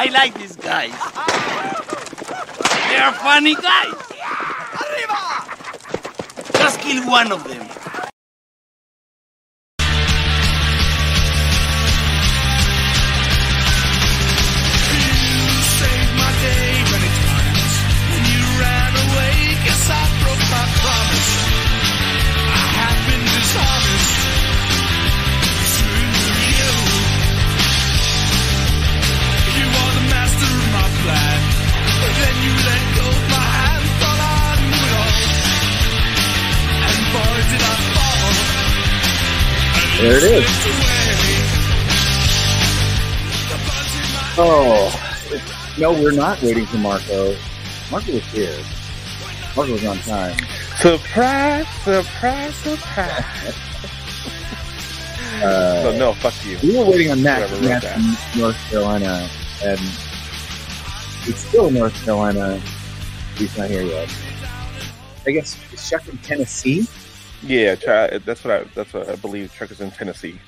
I like these guys. They are funny guys. Just kill one of them. No, we're not waiting for Marco. Marco was here. Marco was on time. Surprise, surprise, surprise. Uh, So no, fuck you. we were waiting on Matt, Matt that. from North Carolina, and it's still North Carolina. He's not here yet. I guess is Chuck in Tennessee. Yeah, that's what I that's what I believe. Chuck is in Tennessee.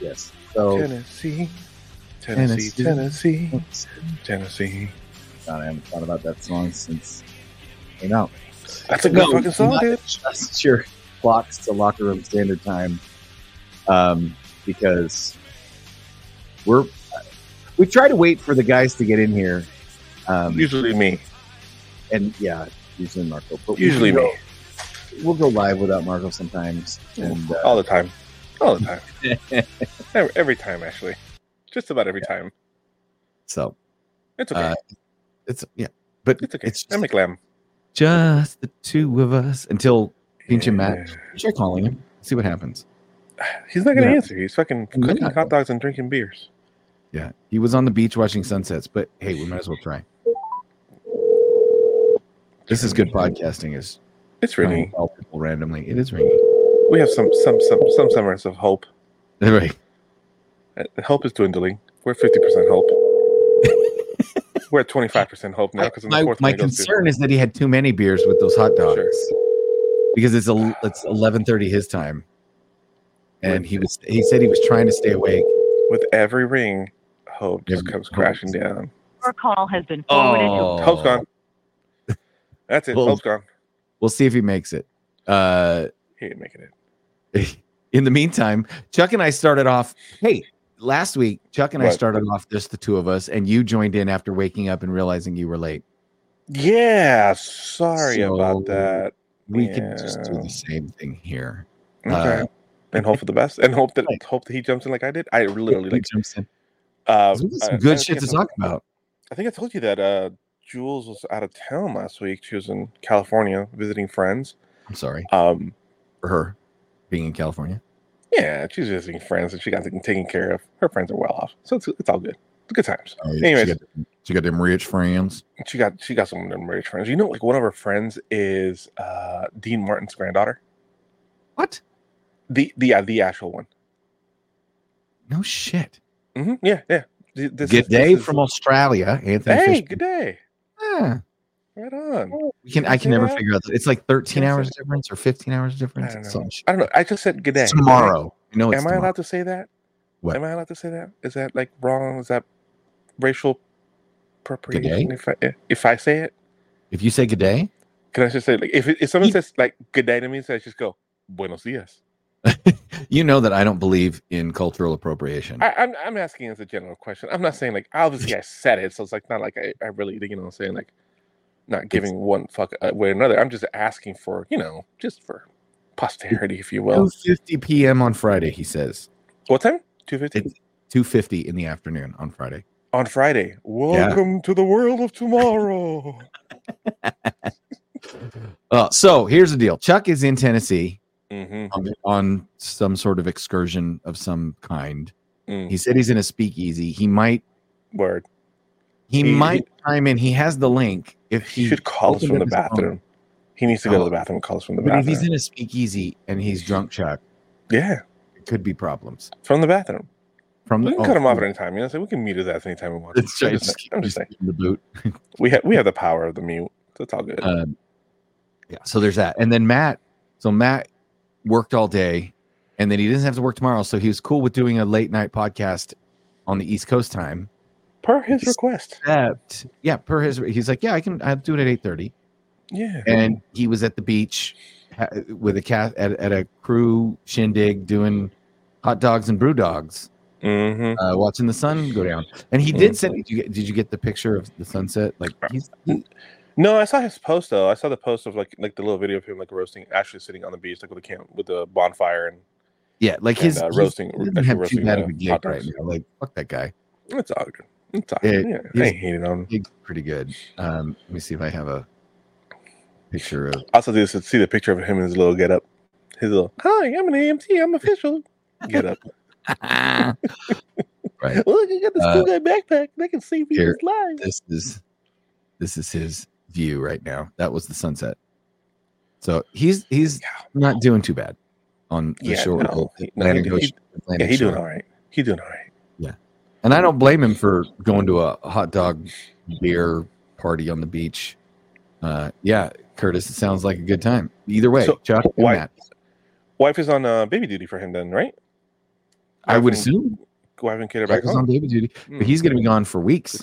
Yes. So Tennessee, Tennessee, Tennessee. Tennessee, Tennessee. God, I haven't thought about that song since it came out. That's a good fucking song, dude. Adjust your clocks to locker room standard time, um, because we're we try to wait for the guys to get in here, um, Usually me. and yeah, usually Marco, but Usually will me. We'll go live without Marco sometimes, and uh, All the time. All the time. every, every time, actually. Just about every time. so It's okay. uh, it's yeah, but it's okay. it's I make lamb. just the two of us until Pinch and Matt. Yeah. Try calling him, see what happens. He's not gonna Yeah. answer. He's fucking cooking hot dogs and drinking beers. Yeah, he was on the beach watching sunsets, but hey, we might as well try. This is good podcasting. Is It's ringing. to call people randomly. It is ringing. We have some some some some summers of hope. Right. Uh, Hope is dwindling. We're fifty percent hope. We're at twenty five percent hope now because my my one he goes to. concern is that he had too many beers with those hot dogs Sure. because it's a it's eleven thirty his time, and he was he said he was trying to stay awake. With every ring, hope just Every- comes hope crashing is- down. Your call has been forwarded to Hope's gone. That's it. Well- Hope's gone. We'll see if he makes it. Uh, He ain't making it. in the meantime, Chuck and I started off. Hey, last week Chuck and I started off just the two of us, and you joined in after waking up and realizing you were late. Yeah, sorry So, about that. We could just do the same thing here. Okay. Uh, and hope for the best, and hope that Right. hope that he jumps in like I did. I literally like. jumps in. Uh, I- some I good shit to talk about. I think I told you that uh, Jules was out of town last week. She was in California visiting friends. I'm sorry Um, for her being in California. Yeah, she's visiting friends, and she got taken care of. Her friends are well off, so it's, it's all good. It's good times. Oh, Anyways. she got, she got them rich friends. She got she got some of them rich friends. You know, like one of her friends is uh, Dean Martin's granddaughter. What? The the yeah, the actual one. No shit. hmm Yeah, yeah. Th- This good is- this day is- from Australia, Anthony. Hey, Fisher. good day. Yeah. Right on. Oh, we can. I say can never figure out. It's like 13 Can I say hours difference or 15 hours difference. I don't know. I don't know. I just said good day. Tomorrow. You know it's Am I tomorrow. allowed to say that? What? Am I allowed to say that? Is that like wrong? Is that racial appropriation? If I if I say it, If you say good day, can I just say like if it- if someone You- says like good day to me, so I just go buenos dias. you know that I don't believe in cultural appropriation. I, I'm I'm asking as a general question. I'm not saying like obviously I said it, so it's like not like I, I really you know I'm saying like not giving one fuck uh, way or another. I'm just asking for you know just for posterity, if you will. 2:50 p.m. on Friday, he says. What time? Two fifty It's 2:50 in the afternoon on Friday. on Friday. Welcome to the world of tomorrow. Uh, so here's the deal. Chuck is in Tennessee hmm on, on some sort of excursion of some kind. Mm. He said he's in a speakeasy. He might Word. He, He- might chime in. He has the link. If He he should call us from the his phone. bathroom. He needs to go to Oh. the bathroom and call us from the But if he's bathroom. in a speakeasy and he's drunk, Chuck, yeah, it could be problems. from the bathroom. From the, We can cut him off at oh, any time. You know, so we can mute his ass anytime we want. I'm just Just, saying- I'm just just saying. the boot. We have we have the power of the mute, so it's all good. Um, yeah. So there's that. And then Matt. So Matt worked all day, and then he doesn't have to work tomorrow. So he was cool with doing a late night podcast on the East Coast time. Per his request. Except, yeah, per his, he's like, yeah, I can. I'll do it at eight thirty. Yeah. And he was at the beach with a cat at, at a crew shindig doing hot dogs and brew dogs, hmm uh, watching the sun go down. And he did send. Did you get? Did you get the picture of the sunset? Like he's he, No, I saw his post though. I saw the post of like like the little video of him like roasting, actually sitting on the beach like with a camp with a bonfire, and yeah, like And, his uh, he's- roasting- He doesn't actually have too bad uh, of a gig right now. Like fuck that guy. it's all good. It's all It- Yeah, I he's- ain't hating on him. Pretty good. Um, let me see if I have a picture of. Also, just to see the picture of him in his little get up, his little hi, I'm an EMT, I'm official. Get up. right. Look, I got this Uh, cool guy backpack. They can save here. people's lives. This is this is his view right now. That was the sunset. So he's he's not doing too bad on the Yeah, shore. no, he- no, Atlantic he- Yeah, Atlantic he doing all right. He doing all right. And I don't blame him for going to a hot dog beer party on the beach. Uh, yeah, Curtis, it sounds like a good time. Either way, So, Chuck Matt. Wife is on uh, baby duty for him then, right? I would Wife and- assume Wife and kid are back is on baby duty, but he's going to be gone for weeks.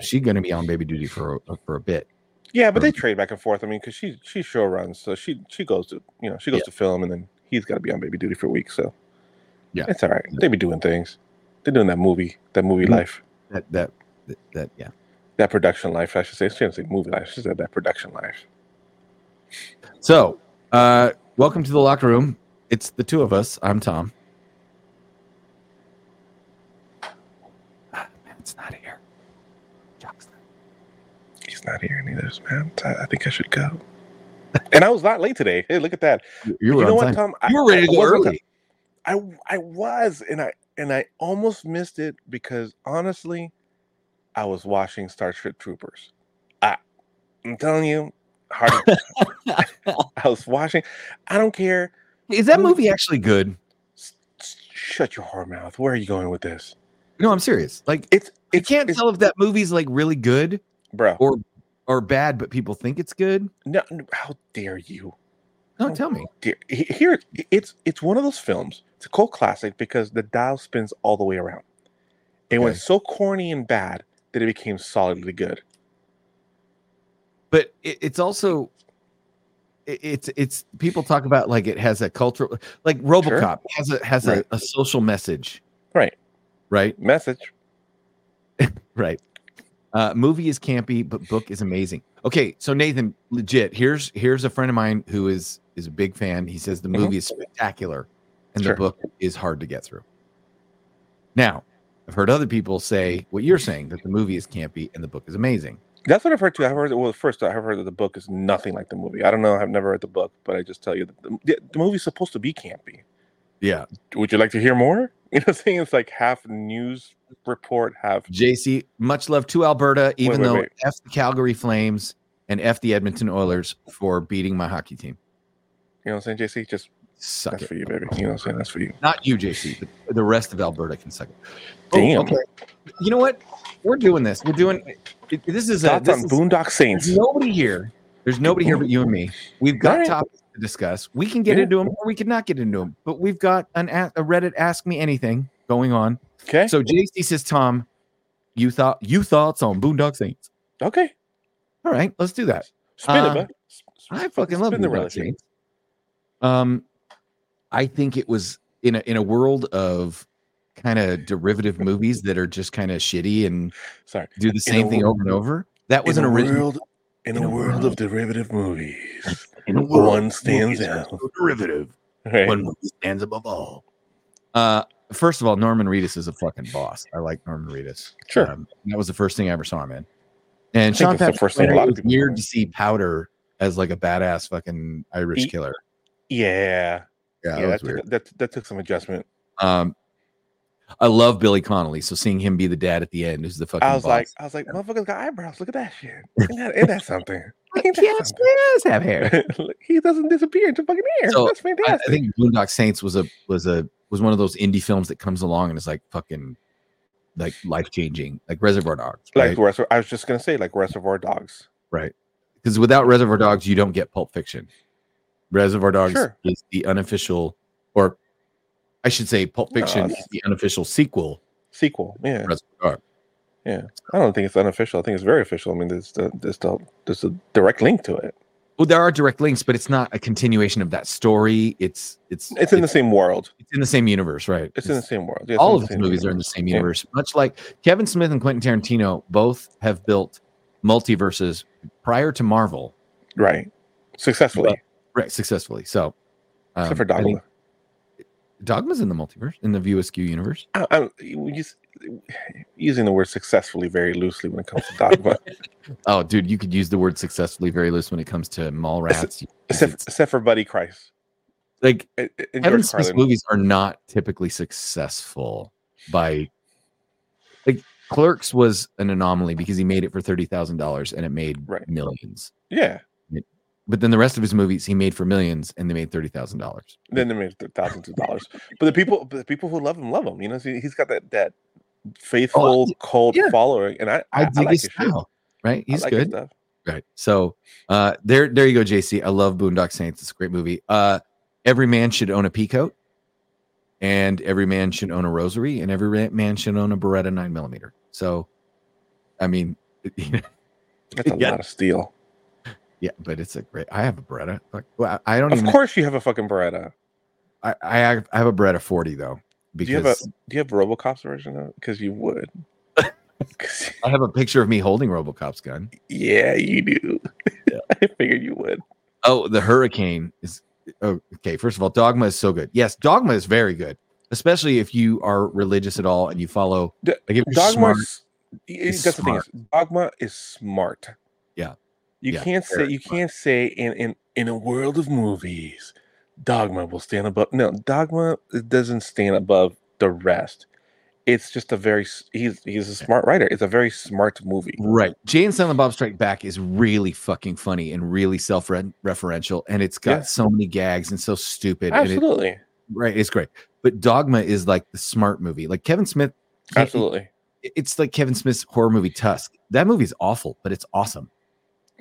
She's going to be on baby duty for a, for a bit. Yeah, but they trade back and forth. I mean, because she she show runs, so she she goes to you know she goes Yeah. to film, and then he's got to be on baby duty for a week. So Yeah. it's all right. They be doing things. They're doing that movie, that movie Mhm. life, That that that, that yeah. that production life. I should say. She didn't say movie life. She said that production life. So, uh, welcome to the locker room. It's the two of us. I'm Tom. Ah, Matt's not here. Chuck's not. He's not here neither, man. I, I think I should go. and I was not late today. Hey, look at that. You You, were know what. Tom? You were ready to go was on time. early. I I was, and I and I almost missed it because honestly, I was watching Starship Troopers. I, I'm telling you, hard. I was watching. I don't care. Is that movie actually good? Shut your whore mouth. Where are you going with this? No, I'm serious. Like, It's I can't it's, tell if that movie's like really good bro. or or bad, but people think it's good. No, no, how dare you? No, tell me. Here it's it's one of those films. It's a cult classic because the dial spins all the way around. It went so corny and bad that it became solidly good. But it, it's also it- it's it's people talk about like it has a cultural like RoboCop has a has Right. a, a social message, Right. right? Message. Right. Uh, movie is campy, but book is amazing. Okay, so Nathan, legit. Here's here's a friend of mine who is is a big fan. He says the Mhm. movie is spectacular, and Sure. the book is hard to get through. Now, I've heard other people say what you're saying that the movie is campy and the book is amazing. That's what I've heard too. I've heard well first I've heard that the book is nothing like the movie. I don't know, I've never read the book, but I just tell you that the, the, the movie's supposed to be campy. Yeah, Would you like to hear more? You know saying? It's like half news report, have? JC, much love to Alberta, even wait, though wait. F the Calgary Flames and F the Edmonton Oilers for beating my hockey team. you know what I'm saying, JC? Just Suck that's it. for you, baby. You know what I'm saying? That's for you. Not you, JC, but the rest of Alberta can suck it. Oh, Damn. okay. You know what? We're doing this. We're doing this is a this on is, Boondock Saints. there's nobody here. There's nobody here but you and me. We've got Alright. topics to discuss. We can get Yeah. into them or we could not get into them. But we've got an a Reddit Ask Me Anything going on. Okay. So JC says, Tom, you thought you thoughts on Boondock Saints. okay. All right, let's do that. Spin Uh, it, bud. S- s- I fucking love the Boondock. Saints. Um, I think it was in a in a world of kind of derivative movies that are just kind of shitty and Sorry. do the same thing wor- over and over. That was an a original. world in, in a, a world, world- of derivative movies. in a One stands out. so derivative. Right. One movie stands above all. Uh, first of all, Norman Reedus is a fucking boss. I like Norman Reedus. Sure. Um, that was the first thing I ever saw him in. And I think Sean it's the first thing a lot of people weird to see Powder as like a badass fucking Irish He- killer. Yeah. Yeah, Yeah, that that, took, that, that took some adjustment. Um, I love Billy Connolly, so seeing him be the dad at the end is the fucking. I was boss. like, I was like, motherfucker's got eyebrows. Look at that shit. Ain't that, ain't that something? Ain't that yes, something? yes, have hair. He doesn't disappear into fucking air. So, That's I, I fantastic. think Boondock Saints was a was a was one of those indie films that comes along and is like fucking like life changing, like Reservoir Dogs, like? Reservoir, I was just gonna say like Reservoir Dogs. Right. Because without Reservoir Dogs, you don't get Pulp Fiction. Reservoir Dogs Sure. is the unofficial, or I should say, Pulp Fiction is the unofficial sequel. Sequel. Yeah. Yeah, I don't think it's unofficial. I think it's very official. I mean, there's the, there's the, there's a direct link to it. Well, there are direct links, but it's not a continuation of that story. It's it's It's in the same world. it's in the same universe, right? It's in the same world. Yeah, all of the his movies are in the same Yeah. universe, much like Kevin Smith and Quentin Tarantino both have built multiverses prior to Marvel, Right. Successfully. right? Successfully. So, um, Except for Dogma. Think Dogma's in the multiverse in the View Askew universe. I, I'm just, using the word successfully very loosely when it comes to Dogma. Oh, dude, you could use the word successfully very loose when it comes to Mallrats. except, except for Buddy Christ. like And- and Kevin George Smith's movies are not typically successful by like Clerks was an anomaly because he made it for thirty thousand dollars and it made Right. millions. Yeah. But then the rest of his movies he made for millions and they made thirty thousand dollars. Then they made th- thousands of dollars. But the people, the people who love him, love him. You know, see, he's got that that faithful cult yeah. following, and I, I, I I, like his shit. style. Right? I He's like good. Right. So uh there there you go, JC. I love Boondock Saints. It's a great movie. Uh every man should own a peacoat, and every man should own a rosary, and every man should own a Beretta nine millimeter. So I mean That's a Yeah. lot of steel. Yeah, but it's a great I have a Beretta. Fuck, Well, I don't Of even course, you have a fucking Beretta. I, I have I have a Beretta 40 though. Because Do you have a Do you have RoboCop's version of? Because you would. I have a picture of me holding Robocop's gun. yeah, you do. I figured you would. Oh, the Hurricane is oh, okay. First of all, Dogma is so good. Yes, Dogma is very good, especially if you are religious at all and you follow. Like if you're smart, is that's the thing. Is, Dogma is smart. Yeah. You Yeah, can't say you can't say in in in a world of movies, Dogma will stand above. No, Dogma doesn't stand above the rest. It's just a very he's he's a smart writer. It's a very smart movie. right? Jay and Silent Bob Strike Back is really fucking funny and really self-referential, and it's got Yeah. so many gags and so stupid. And it, Absolutely, right, it's great. But Dogma is like the smart movie. Like Kevin Smith. absolutely. It's like Kevin Smith's horror movie Tusk. That movie's awful, but it's awesome.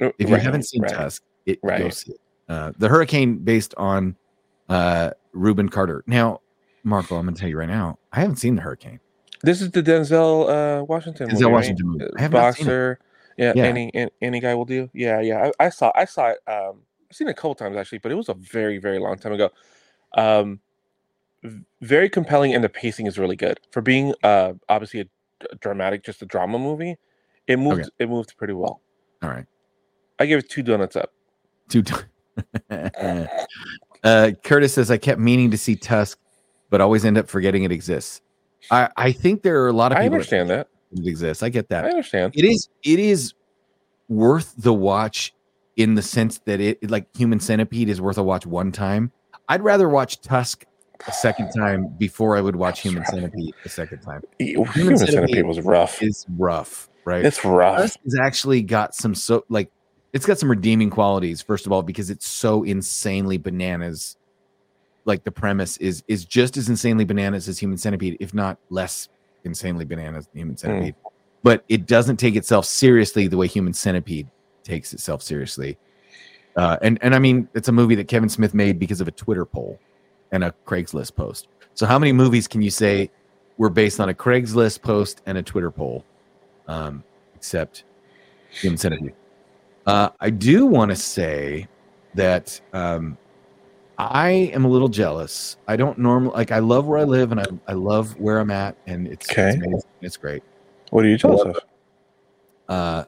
Uh, If you right, haven't seen right. Tusk, it Right. see it. Uh, the Hurricane based on uh, Rubin Carter. Now, Marco, I'm going to tell you right now, I haven't seen the Hurricane. This is the Denzel uh, Washington. Denzel movie, right? Washington movie. I have not seen it. Boxer. Yeah, Yeah. any any guy will do. Yeah, yeah. I, I saw I saw it. Um, I've seen it a couple times actually, but it was a very very long time ago. Um, very compelling, and the pacing is really good for being uh obviously a dramatic, just a drama movie. It moved Okay. it moved pretty well. All right. I give it two donuts up. Two uh, Curtis says, I kept meaning to see Tusk, but always end up forgetting it exists. I, I think there are a lot of people. I understand that. that it exists. I get that. I understand. it is it is worth the watch in the sense that it like human centipede is worth a watch one time i'd rather watch tusk a second time before i would watch human centipede a second time E- Human Centipede Centipede was rough. it's rough right It's rough. tusk has actually got some so like it's got some redeeming qualities first of all because it's so insanely bananas. Like the premise is is just as insanely bananas as human centipede if not less insanely bananas than human centipede. But it doesn't take itself seriously the way human centipede takes itself seriously. Uh, and and i mean it's a movie that kevin smith made because of a twitter poll and a craigslist post. So how many movies can you say were based on a craigslist post and a twitter poll um, except human centipede uh, i do want to say that um, i am a little jealous i don't normally like i love where i live and i, I love where i'm at and it's, Okay. it's amazing. it's great What are you jealous of? uh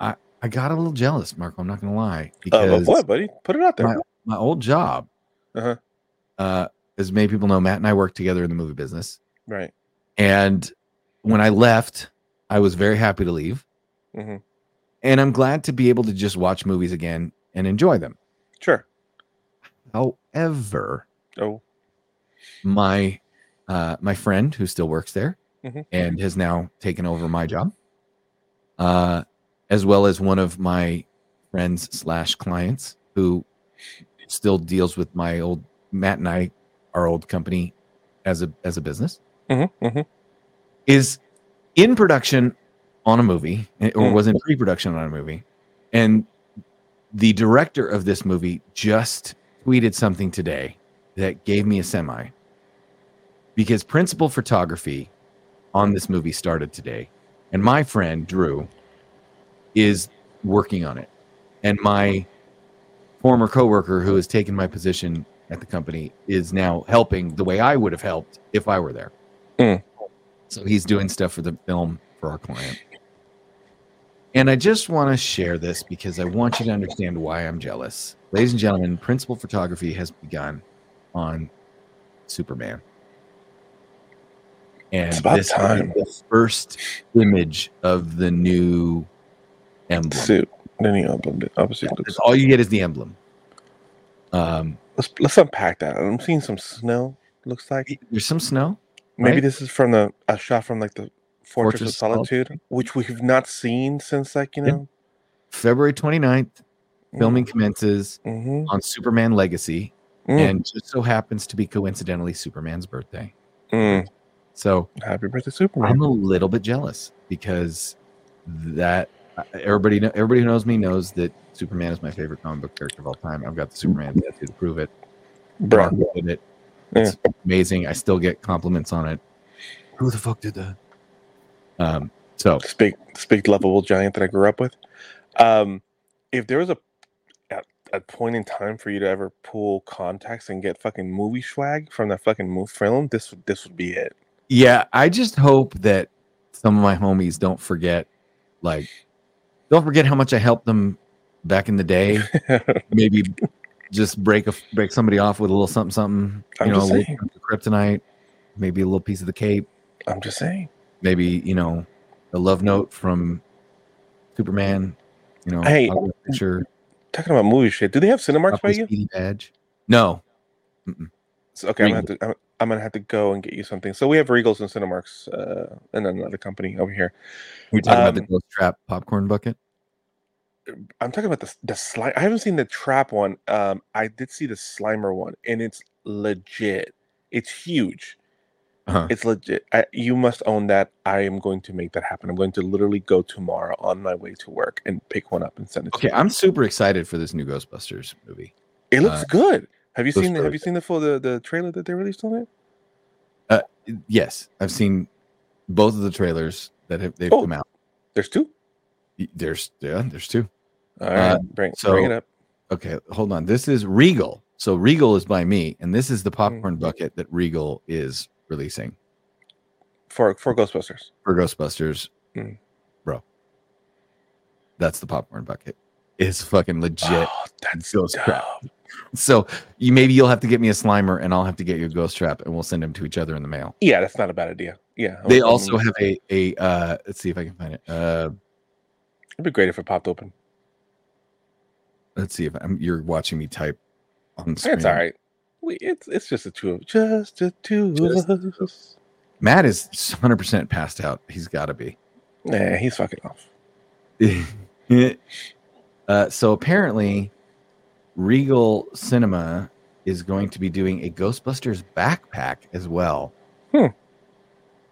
i i got a little jealous marco i'm not gonna lie Uh, because of what, buddy? Put it out there. my old job Uh-huh. uh as many people know matt and i worked together in the movie business Right. and when i left i was very happy to leave hmm and i'm glad to be able to just watch movies again and enjoy them Sure. however Oh. my uh my friend who still works there Mhm. and has now taken over my job uh as well as one of my friends slash clients who still deals with my old matt and i our old company as a as a business hmm hmm is in production on a movie eh, or Mm. was in pre-production on a movie and the director of this movie just tweeted something today that gave me a semi because principal photography on this movie started today and my friend Drew is working on it, and my former coworker who has taken my position at the company is now helping the way I would have helped if I were there. Mm. So he's doing stuff for the film for our client. And I just want to share this because I want you to understand why I'm jealous. Ladies and gentlemen, principal photography has begun on Superman. And It's about this is time. the first image of the new emblem. Suit. Opened it. Obviously, That's all you get is the emblem. Um, let's let's unpack that. I'm seeing some snow. Looks like there's some snow. maybe right? this is from the a shot from like the Fortress, Fortress of Solitude, which we've not seen since like you Yeah. know February 29th, filming commences Mm-hmm. on Superman Legacy, Mm. and just so happens to be coincidentally Superman's birthday. Mm. So Happy birthday, Superman! I'm a little bit jealous because that everybody everybody who knows me knows that Superman is my favorite comic book character of all time. I've got the Superman tattoo to prove it. Bro, Mark did it. It's amazing. I still get compliments on it. Who the fuck did that? Um. So speak speak lovable giant that I grew up with. Um, if there was a, a a point in time for you to ever pull contacts and get fucking movie swag from that fucking movie film, this would this would be it. yeah, I just hope that some of my homies don't forget, like, don't forget how much I helped them back in the day. Maybe just break a break somebody off with a little something something. I'm you know, little saying. kryptonite, maybe a little piece of the cape. I'm just saying. Maybe you know a love note from Superman. You know, Hey, picture, Talking about movie shit, do they have Cinemarks by you? badge. No, So, okay, I'm gonna, have to, I'm, I'm gonna have to go and get you something. So we have Regals and Cinemarks, uh, and another company over here. we talking about the Um, ghost trap popcorn bucket. I'm talking about the the slime. I haven't seen the trap one. Um, I did see the Slimer one, and it's legit. It's huge. Uh-huh. It's legit. I, you must own that. I am going to make that happen. I'm going to literally go tomorrow on my way to work and pick one up and send it. Okay, to you. I'm super excited for this new Ghostbusters movie. It looks uh, good. Have you seen? the- Have you seen the full the, the trailer that they released on it? Yes, I've seen both of the trailers that have they've Oh. come out. There's two. There's yeah, there's two. All right, Uh, bring so- bring it up. Okay, hold on. This is Regal. So Regal is by me, and this is the popcorn Mhm. bucket that Regal is releasing for for Ghostbusters. for Ghostbusters. Mm. Bro, that's the popcorn bucket. It's fucking legit. Oh, that's Ghost. Trap. So you maybe you'll have to get me a Slimer, and I'll have to get you a Ghost Trap, and we'll send them to each other in the mail. Yeah, that's not a bad idea. Yeah, They I'm- also I'm- have a a. Uh, let's see if I can find it. Uh, It'd be great if it popped open. let's see if I'm, you're watching me type on screen. It's all right. We, it's it's just the two of just the two Just- of us. Matt is 100 percent passed out. He's got to be. Nah, he's fucking off. uh, so apparently, Regal Cinema is going to be doing a Ghostbusters backpack as well. Hmm.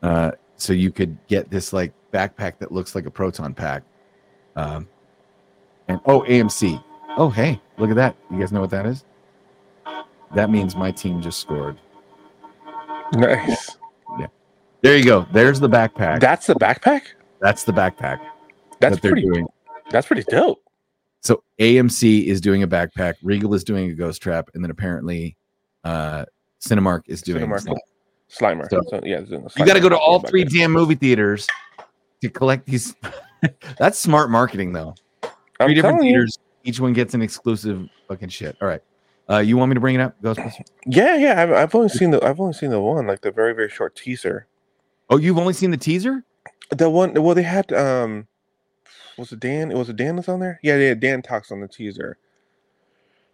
Uh, so you could get this like backpack that looks like a proton pack. Um, and oh, AMC. Oh, hey, look at that. You guys know what that is? That means my team just scored. Nice. Yeah. There you go. There's the backpack. That's the backpack. That's the backpack That's that pretty. doing. That's pretty dope. So AMC is doing a backpack, Regal is doing a ghost trap, and then apparently uh Cinemark is doing Cinemark. Slime. Slimer. So- So, yeah, a You got to go to all three damn movie theaters to collect these. That's smart marketing, though. I'm Three different telling you. theaters, each one gets an exclusive fucking shit. All right, uh, you want me to bring it up, Ghostbusters? Yeah, yeah. I've, I've only seen the. I've only seen the one, like the very, very short teaser. Oh, you've only seen the teaser? The one. Well, they had. Um, was it Dan? It was it Dan that's on there? Yeah, yeah. Dan talks on the teaser.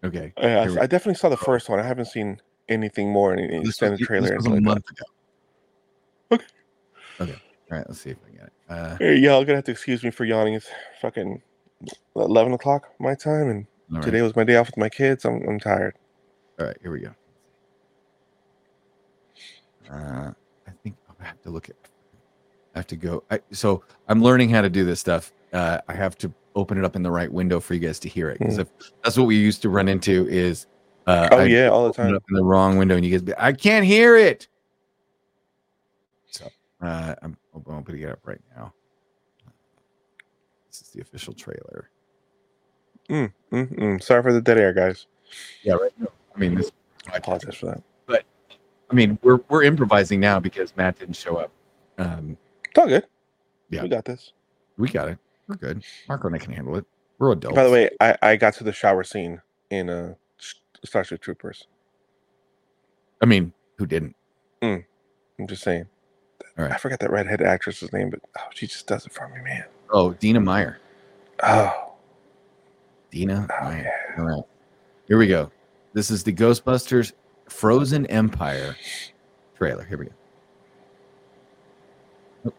Okay, Yeah, I, I definitely saw the first one. I haven't seen anything more in any extended was, trailer. this was a like month ago. Okay. Okay. All right. Let's see if I get it. Uh. Hey, y'all gonna have to excuse me for yawning. It's fucking eleven o'clock my time, and all right. today was my day off with my kids. I'm I'm tired. All right, here we go. Uh, I think I have to look at. I have to go. I, so I'm learning how to do this stuff. Uh, I have to open it up in the right window for you guys to hear it because if that's what we used to run into is. Uh, Oh I'd yeah, all the time. in the wrong window and you guys be, I can't hear it. So uh, I'm, I'm opening it up right now. This is the official trailer. Mm-mm. mm. Sorry for the dead air, guys. Yeah, right. No, I mean, this. I apologize for that. But I mean, we're we're improvising now because Matt didn't show up. Um, It's all good. Yeah. we got this. we got it. We're good. Marco and I can handle it. We're adults. By the way, I, I got to the shower scene in uh, Starship Troopers. I mean, who didn't? I'm just saying. Right. I forgot that redhead actress's name, but oh, she just does it for me, man. Oh, Dina Meyer. Oh, Dina oh Meyer. yeah. All right. Here we go. This is the Ghostbusters Frozen Empire trailer. Here we go. Oh,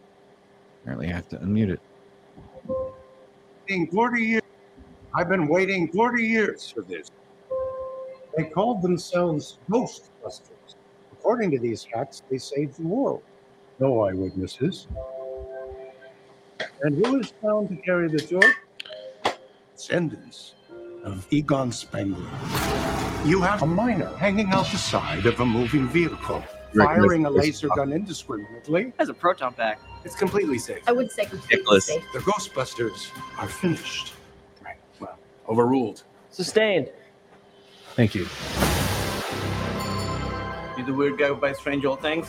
apparently, I have to unmute it. waiting 40 years. I've been waiting 40 years for this. They called themselves Ghostbusters. According to these hacks, they saved the world. No eyewitnesses. And who is found to carry the torch? Descendants of Egon Spengler. You have a minor hanging out the side of a moving vehicle, firing a laser gun indiscriminately. has a proton pack. It's completely safe. I would say completely Nicholas. safe. The Ghostbusters are finished. Right. Well, overruled. Sustained. Thank you. You the weird guy who buys strange old things?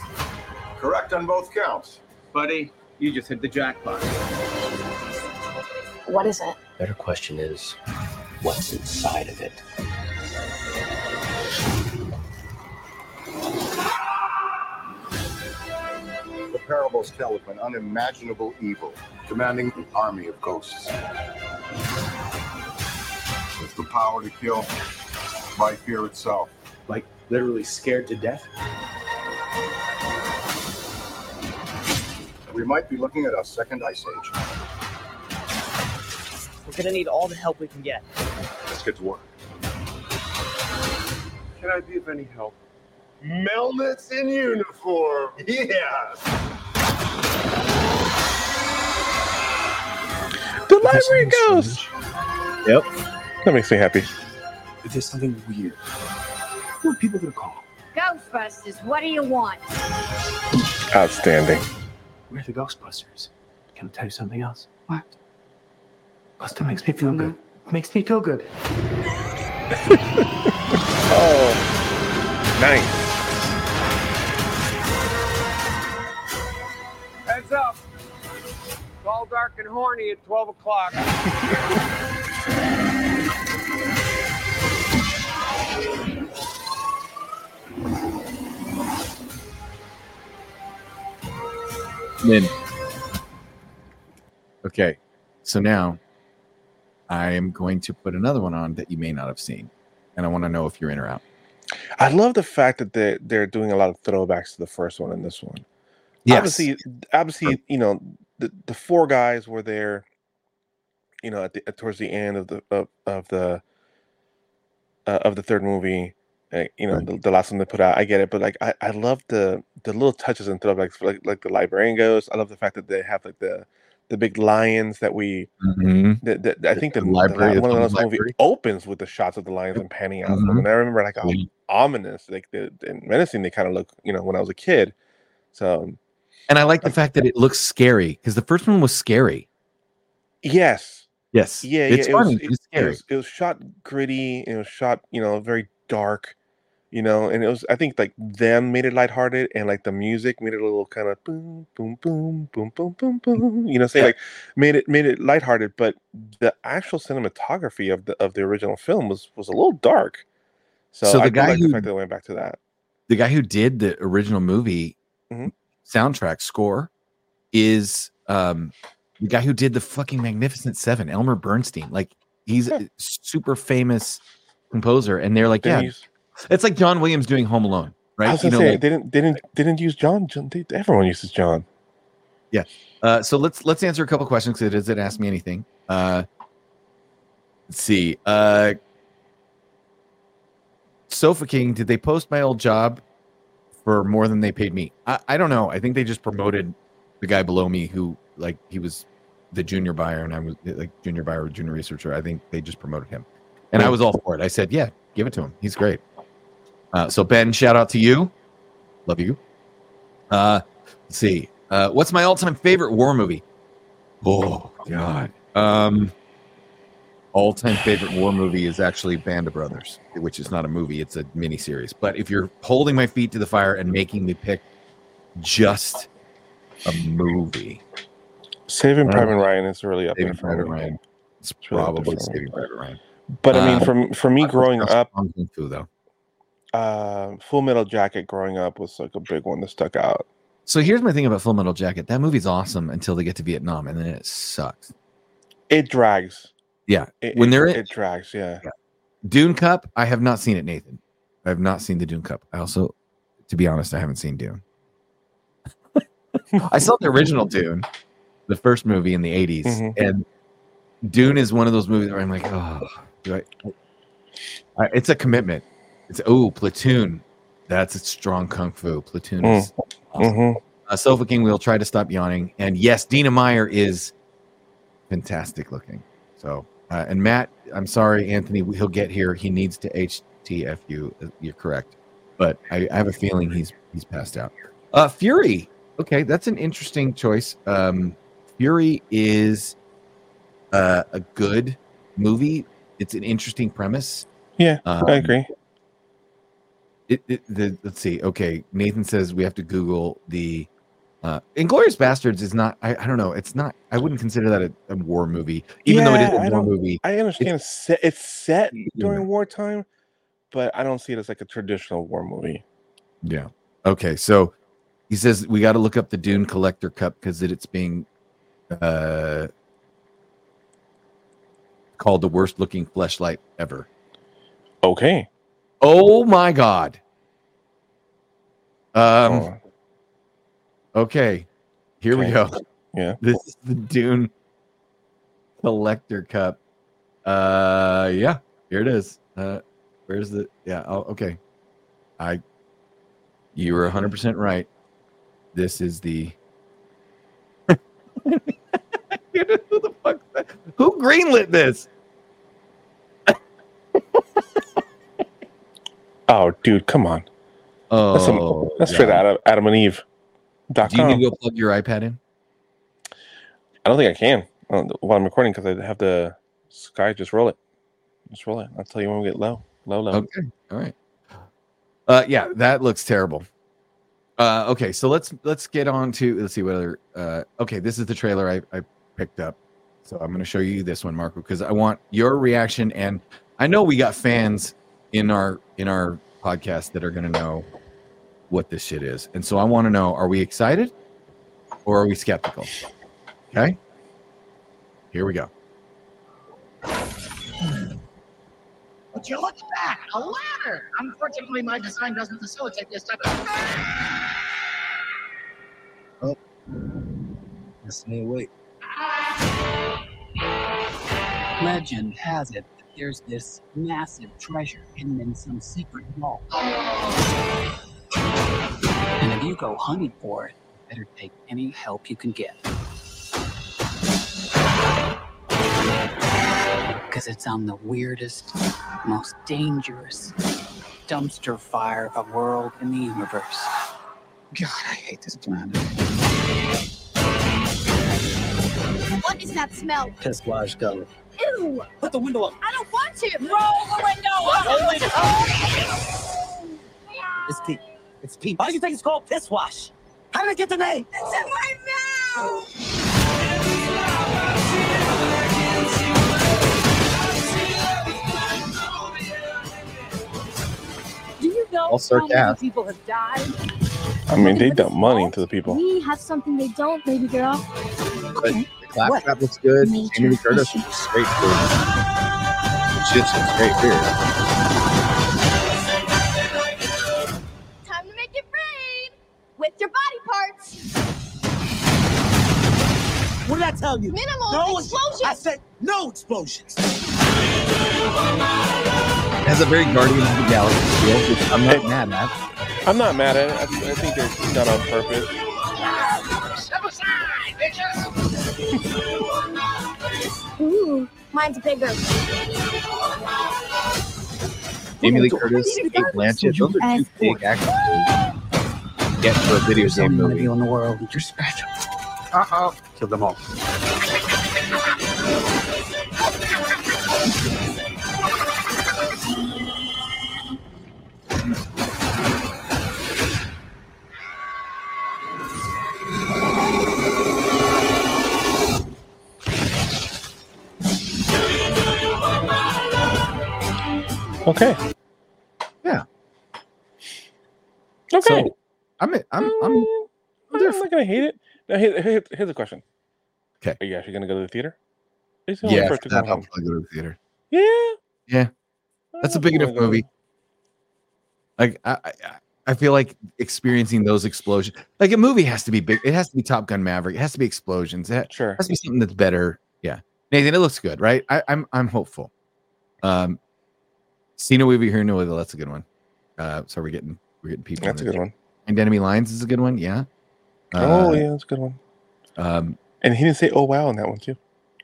Correct on both counts. Buddy, you just hit the jackpot. What is it? Better question is, what's inside of it? The parables tell of an unimaginable evil commanding an army of ghosts. With the power to kill by fear itself. Like literally scared to death? We might be looking at a second ice age. We're gonna need all the help we can get. Let's get to work. Can I be of any help? Melnitz in uniform. Yes. The library ghost. Yep. That makes me happy. If there's something weird, who are people gonna call? Ghostbusters, what do you want? Outstanding. We're the Ghostbusters. Can I tell you something else? What? Buster makes me feel good. Makes me feel good. Oh, nice. Heads up. It's all dark and horny at 12 o'clock. Min. Okay, so now I am going to put another one on that you may not have seen, and I want to know if you're in or out. I love the fact that they they're doing a lot of throwbacks to the first one and this one. Obviously, obviously, you know, the, the four guys were there. You know, at the towards the end of the of, of the uh, of the third movie. Uh, you know, Right. the, the last one they put out. I get it, but like, I, I love the the little touches and throwbacks, like like the librarian goes. I love the fact that they have like the the big lions that we Mhm. that, that I think the, The the library, the one of those movie opens with the shots of the lions and panning out Mhm. and I remember like how ominous, like the and menacing they kind of look, you know, when I was a kid. So And I like the fact that it looks scary because the first one was scary. yes, Yes, yeah, it's yeah, it was, it, it's it scary. was it was shot gritty, it was shot, you know, very dark, you know, and it was I think like them made it lighthearted, and like the music made it a little kind of boom, boom, boom, boom, boom, boom, boom, you know, say Yeah. like made it made it lighthearted, but the actual cinematography of the of the original film was was a little dark. So, So the I guy like who- the fact that went back to that. the guy who did the original movie Mhm. soundtrack score is um the guy who did the fucking Magnificent Seven, Elmer Bernstein. Like he's a super famous composer, and they're like, Didn't yeah, it's like John Williams doing Home Alone, right? I was You gonna know, say like, they didn't they didn't they didn't use John. John they, everyone uses John. Yeah. Uh, so let's let's answer a couple questions because it doesn't ask me anything. Uh, let's see. Uh, Sofa King, did they post my old job for more than they paid me? I, I don't know. I think they just promoted the guy below me who like he was the junior buyer and I was like junior buyer or junior researcher. I think they just promoted him. And I was all for it. I said, yeah, give it to him. He's great. Uh, so Ben, shout out to you. Love you. Uh, let's see. Uh, what's my all-time favorite war movie? Oh God. Um, all-time favorite war movie is actually Band of Brothers, which is not a movie; it's a miniseries. But if you're holding my feet to the fire and making me pick just a movie, Saving Uh, Private Ryan is really up Saving there for Private me. Ryan, it's It's really probably for. Saving Private Ryan. But I mean, Um, from for me I growing trust up, Kung Fu though. Uh, Full Metal Jacket growing up was like a big one that stuck out. So here's my thing about Full Metal Jacket. That movie's awesome until they get to Vietnam, and then it sucks. It drags. Yeah, It, when it, they're in it drags. Yeah. Dune Cup, I have not seen it, Nathan. I have not seen the Dune Cup. I also, to be honest, I haven't seen Dune. I saw the original Dune, the first movie in the 80s, Mhm. and Dune is one of those movies where I'm like, oh, do I, I it's a commitment. It's oh, Platoon. That's a strong kung fu. Platoon is awesome. hmm Uh, Sofa King will try to stop yawning. And yes, Dina Meyer is fantastic looking. So, uh, and Matt, I'm sorry, Anthony, he'll get here. He needs to HTFU. Uh, You're correct, but I, I have a feeling he's he's passed out. Uh, Fury. Okay, that's an interesting choice. Um, Fury is uh, a good movie. It's an interesting premise. Yeah, Um, I agree. It, it the, let's see okay nathan says we have to google the uh Inglourious Basterds is not I, I don't know it's not i wouldn't consider that a, a war movie even though it is Yeah, a war movie I understand it's set, it's set Yeah. during wartime, but I don't see it as like a traditional war movie. yeah okay so he says we got to look up the dune collector cup because it, it's being uh called the worst looking fleshlight ever Okay. Oh my god um Oh, okay here we go yeah. This is the Dune Collector Cup. Uh, yeah, here it is. Uh, where's the? Yeah. Oh, okay. I. You were 100 percent right. This is the. Who the fuck? Who greenlit this? Oh, dude, come on. Oh, That's, some, that's straight out of Adam and Eve. Do you need to go plug your iPad in? I don't think I can uh, while I'm recording because I have the Sky. Just roll it. Just roll it. I'll tell you when we get low. Low, low. Okay. All right. Uh yeah, that looks terrible. Uh okay, so let's let's get on to let's see what other uh okay, this is the trailer I, I picked up. So I'm gonna show you this one, Marco, because I want your reaction and I know we got fans in our in our podcast that are gonna know what this shit is. And so I want to know, are we excited or are we skeptical? Okay. Here we go. Would you look at that? A ladder! Unfortunately, my design doesn't facilitate this type of. Oh. This may wait. Legend has it that there's this massive treasure hidden in some secret vault. And if you go hunting for it, better take any help you can get. Because it's on the weirdest, most dangerous dumpster fire of a world in the universe. God, I hate this planet. What is that smell? Piss wash go. Ew! Put the window up. I don't want to. Roll the window up. It's pee. It's pee. Why do you think it's called piss wash? How did it get the name? It's in my mouth. Do you know All how many people have died? I mean, they dump money into the people. We have something they don't, baby girl. But the claptrap looks good. Major Jamie Lee Curtis is straight good. Shit's a straight beer. Time to make it rain with your body parts. What did I tell you? Minimal no explosions. I said no explosions. It has a very Guardian of the Galaxy feel, I'm not mad at. I'm not mad at it. I, I think they're done on purpose. Ooh, mine's bigger. Jamie Lee Curtis, Cate Blanchett, those are two big actors to get for a video game only one of movie. you in the world. You're special. Uh oh. Kill them all. Okay. Yeah. Okay. So I'm I'm I'm I'm, not gonna hate it. Now, here, here- here's a question. Okay. Are you actually gonna go to the theater? Are you still waiting yeah. for For it to that, I'll probably go to the theater. Yeah. Yeah. That's a big enough movie. Like I, I, I feel like experiencing those explosions. Like a movie has to be big. It has to be Top Gun Maverick. It has to be explosions. It Sure. has to be something that's better. Yeah, Nathan, it looks good, right? I, I'm I'm hopeful. Um, see no evil, hear no evil. That's a good one. Uh, so we're getting we're getting people. That's a good one. And Enemy Lines is a good one. Yeah. oh Uh, yeah, that's a good one. Um, And he didn't say "oh wow" in that one too.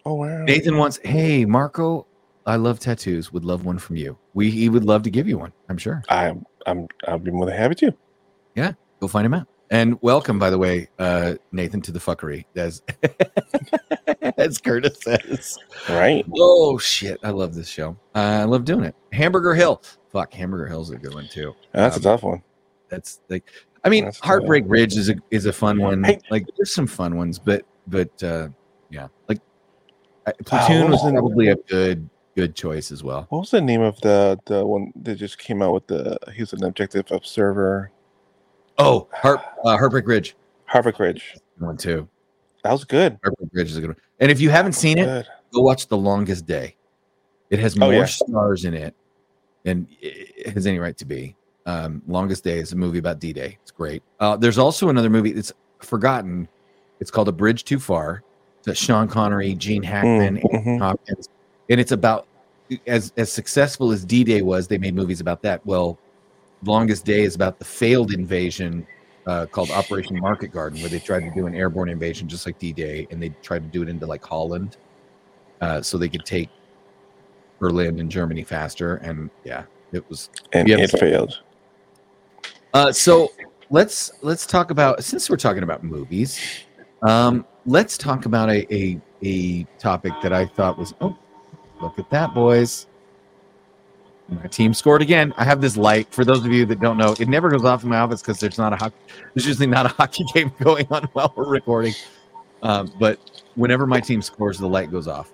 Oh wow. Nathan wants, hey Marco, I love tattoos. Would love one from you. We he would love to give you one. I'm sure. I'm I'm I'll be more than happy to. Yeah, go find him out. And welcome, by the way, uh, Nathan, to the fuckery, as as Curtis says. Right. Oh shit, I love this show. Uh, I love doing it. Hamburger Hill, fuck, Hamburger Hill's a good one too. That's Um, a tough one. That's like, I mean, That's Heartbreak Ridge is a is a fun one. Hey. Like, there's some fun ones, but but uh, yeah, like I- Platoon was was probably a good good choice as well. What was the name of the the one that just came out with the? He was an objective observer. Oh, Heart uh, Heartbreak Ridge, Heartbreak Ridge. one too. That was good. Heartbreak Ridge is a good one. And if you haven't seen it, Good. go watch The Longest Day. It has Oh, more yeah. stars in it than it has any right to be. Um, Longest Day is a movie about D Day. It's great. Uh, there's also another movie that's forgotten. It's called A Bridge Too Far. It's Sean Connery, Gene Hackman, Mm, mhm. Hopkins, and it's about as as successful as D Day was. They made movies about that. Well, Longest Day is about the failed invasion uh, called Operation Market Garden, where they tried to do an airborne invasion just like D Day, and they tried to do it into like Holland, uh, so they could take Berlin and Germany faster. And yeah, it was. And it failed. Uh, so let's let's talk about since we're talking about movies, um, let's talk about a, a a topic that I thought was oh, look at that, boys. My team scored again. I have this light. For those of you that don't know, it never goes off in my office because there's not a hockey. There's usually not a hockey game going on while we're recording. Um, but whenever my team scores, the light goes off,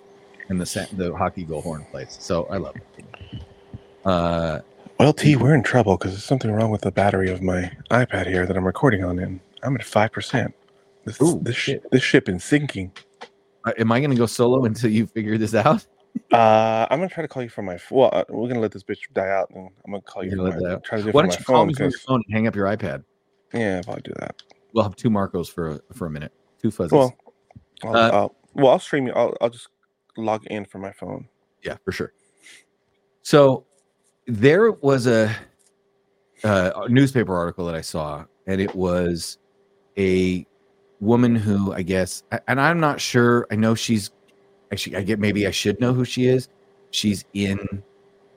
and the the hockey goal horn plays. So I love it. Uh, Well, T, we're in trouble because there's something wrong with the battery of my iPad here that I'm recording on, and I'm at five percent. This Ooh, this shit. this ship is sinking. uh, am I going to go solo until you figure this out? Uh, I'm gonna try to call you from my. Well, uh, we're gonna let this bitch die out, and I'm gonna call you from my. Try to do Why from don't my you call me from your phone and hang up your iPad? yeah, I'll probably do that. We'll have two Marcos for a, for a minute. Two fuzzies. Well, I'll, Uh, I'll, well, I'll stream you. I'll, I'll just log in from my phone. yeah, for sure. So there was a, uh, a newspaper article that I saw, and it was a woman who I guess, and I'm not sure. I know she's actually. I get maybe I should know who she is. She's in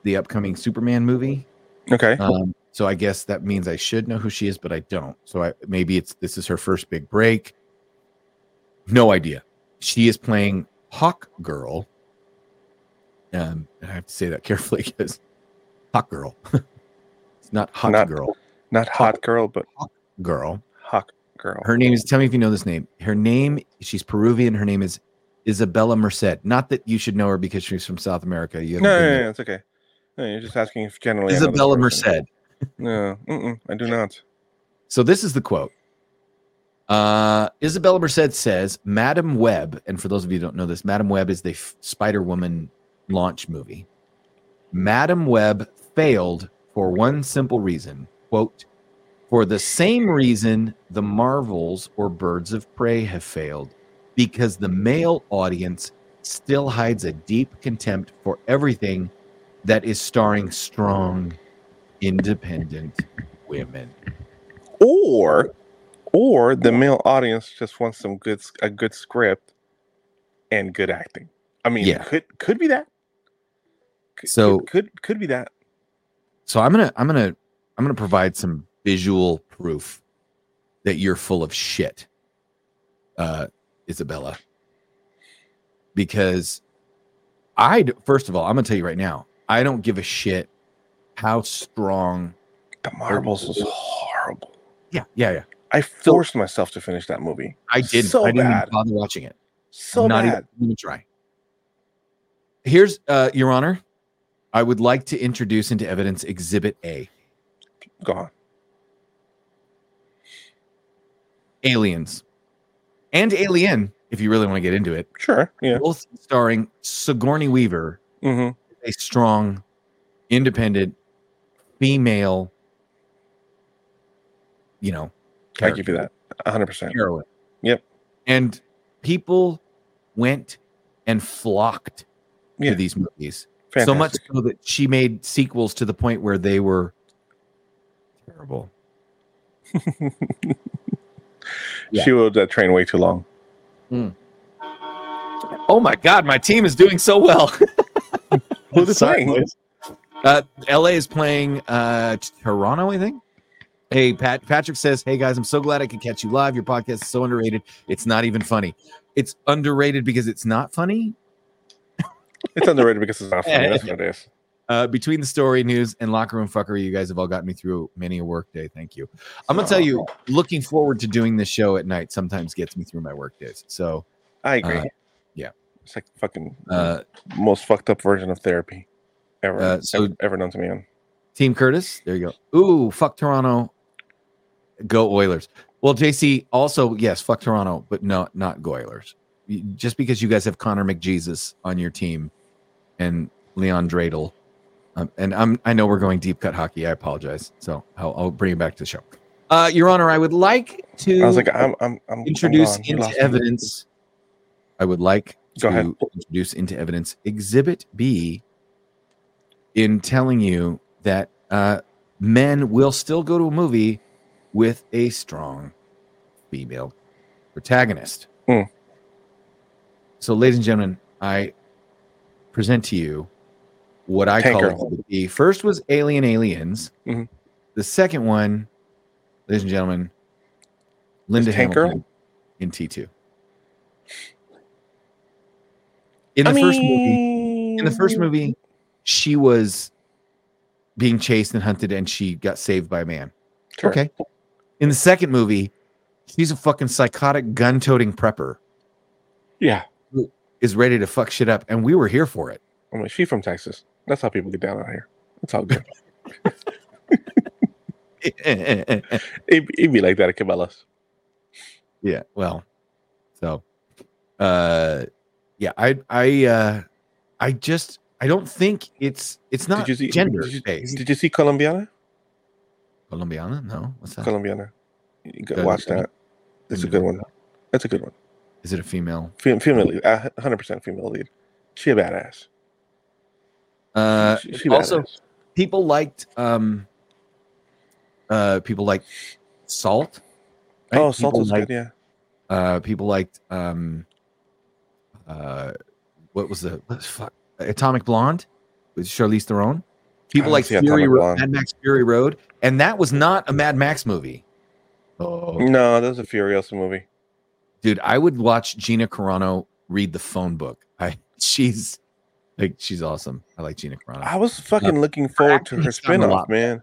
the upcoming Superman movie. Okay. Um, so I guess that means I should know who she is, but I don't. So I, maybe it's this is her first big break. No idea. She is playing Hawk Girl. Um, and I have to say that carefully because Hawk Girl. it's not Hawk Not- Girl. Not hot girl, but Girl. hawk girl. Her name is. Tell me if you know this name. Her name. She's Peruvian. Her name is Isabela Merced. Not that you should know her because she's from South America. You no, haven't no, no, no, it's okay. No, you're just asking if generally. I know this Isabela. Merced. No, I do not. So this is the quote. Uh, Isabela Merced says, Madame Web, and for those of you who don't know this, Madame Web is the F- Spider Woman launch movie. Madame Web failed for one simple reason. Quote, for the same reason the Marvels or Birds of Prey have failed, because the male audience still hides a deep contempt for everything that is starring strong, independent women. Or, or the male audience just wants some good a good script and good acting. I mean, Yeah. could could be that. Could- So- could, could could be that. So I'm gonna I'm gonna I'm gonna provide some visual proof that you're full of shit, uh, Isabela. Because I, first of all, I'm gonna tell you right now, I don't give a shit how strong The Marvels was horrible. Yeah, yeah, yeah. I forced myself to finish that movie. I did. So I didn't bad. even bother watching it. So Not bad. even gonna try. Here's, uh, Your Honor, I would like to introduce into evidence Exhibit A. Go on. Aliens and Alien, if you really want to get into it. Sure. Yeah. Both starring Sigourney Weaver, Mm-hmm. a strong, independent, female, you know, I give you that. 100%. heroine. Yep. And people went and flocked Yeah. to these movies. So much so that she made sequels to the point where they were terrible. She rode that train way too long. Oh my god, my team is doing so well. Who's the playing? Uh, LA is playing uh, Toronto, I think. Hey, Pat. Patrick says, "Hey guys, I'm so glad I could catch you live. Your podcast is so underrated. It's not even funny. It's underrated because it's not funny. It's underrated because it's not funny. That's what it is. Uh, between the story, news, and locker room fuckery, you guys have all gotten me through many a work day. Thank you. I'm gonna tell you, looking forward to doing this show at night sometimes gets me through my work days. So I agree. Uh, yeah. It's like fucking Uh, most fucked up version of therapy ever Uh, so- ever, ever known to man. Team Curtis, there you go. Ooh, fuck Toronto. Go Oilers. Well, JC, also yes, fuck Toronto, but no, not go Oilers. Just because you guys have Connor McJesus on your team and Leon Dreidel, um, and I'm I know we're going deep cut hockey. I apologize. So I'll, I'll bring it back to the show. Uh, Your Honor, I would like to. I was like, I'm I'm I'm I'm introduce into lost me. evidence. I would like Go to ahead. introduce into evidence Exhibit B in telling you that uh, men will still go to a movie with a strong female protagonist. Hmm. So, ladies and gentlemen, I present to you what I Tank call B. First was Alien Aliens. Mhm. The second one, ladies and gentlemen, Linda Hamilton in T2. In the I first movie, in the first movie, she was being chased and hunted and she got saved by a man. Sure. Okay. In the second movie, she's a fucking psychotic gun toting prepper Yeah. Is ready to fuck shit up. And we were here for it. I mean, she from Texas. That's how people get down out here. It's all good. it, it'd be like that at Cabela's. yeah. Well, so, uh, yeah, I, I, uh, I just, I don't think it's, it's not Did you see gender Did you, based. did you see Colombiana? Colombiana? No. What's that? Colombiana. You watch that. It's a good one. That's a good one. Is it a female? Fem- Female lead. uh, 100% female lead. She a badass. Uh, She- she also, badass. people liked um uh people like salt right? Oh, Salt People is liked- good. Yeah. uh people liked um uh what was the what fuck atomic blonde with charlize theron people like fury Atomic Ro- Blonde. mad max fury road and that was not a mad max movie oh No, that was a Furiosa movie. dude i would watch gina carano read the phone book i she's like she's awesome i like gina carano I was fucking looking forward to her spinoff, man.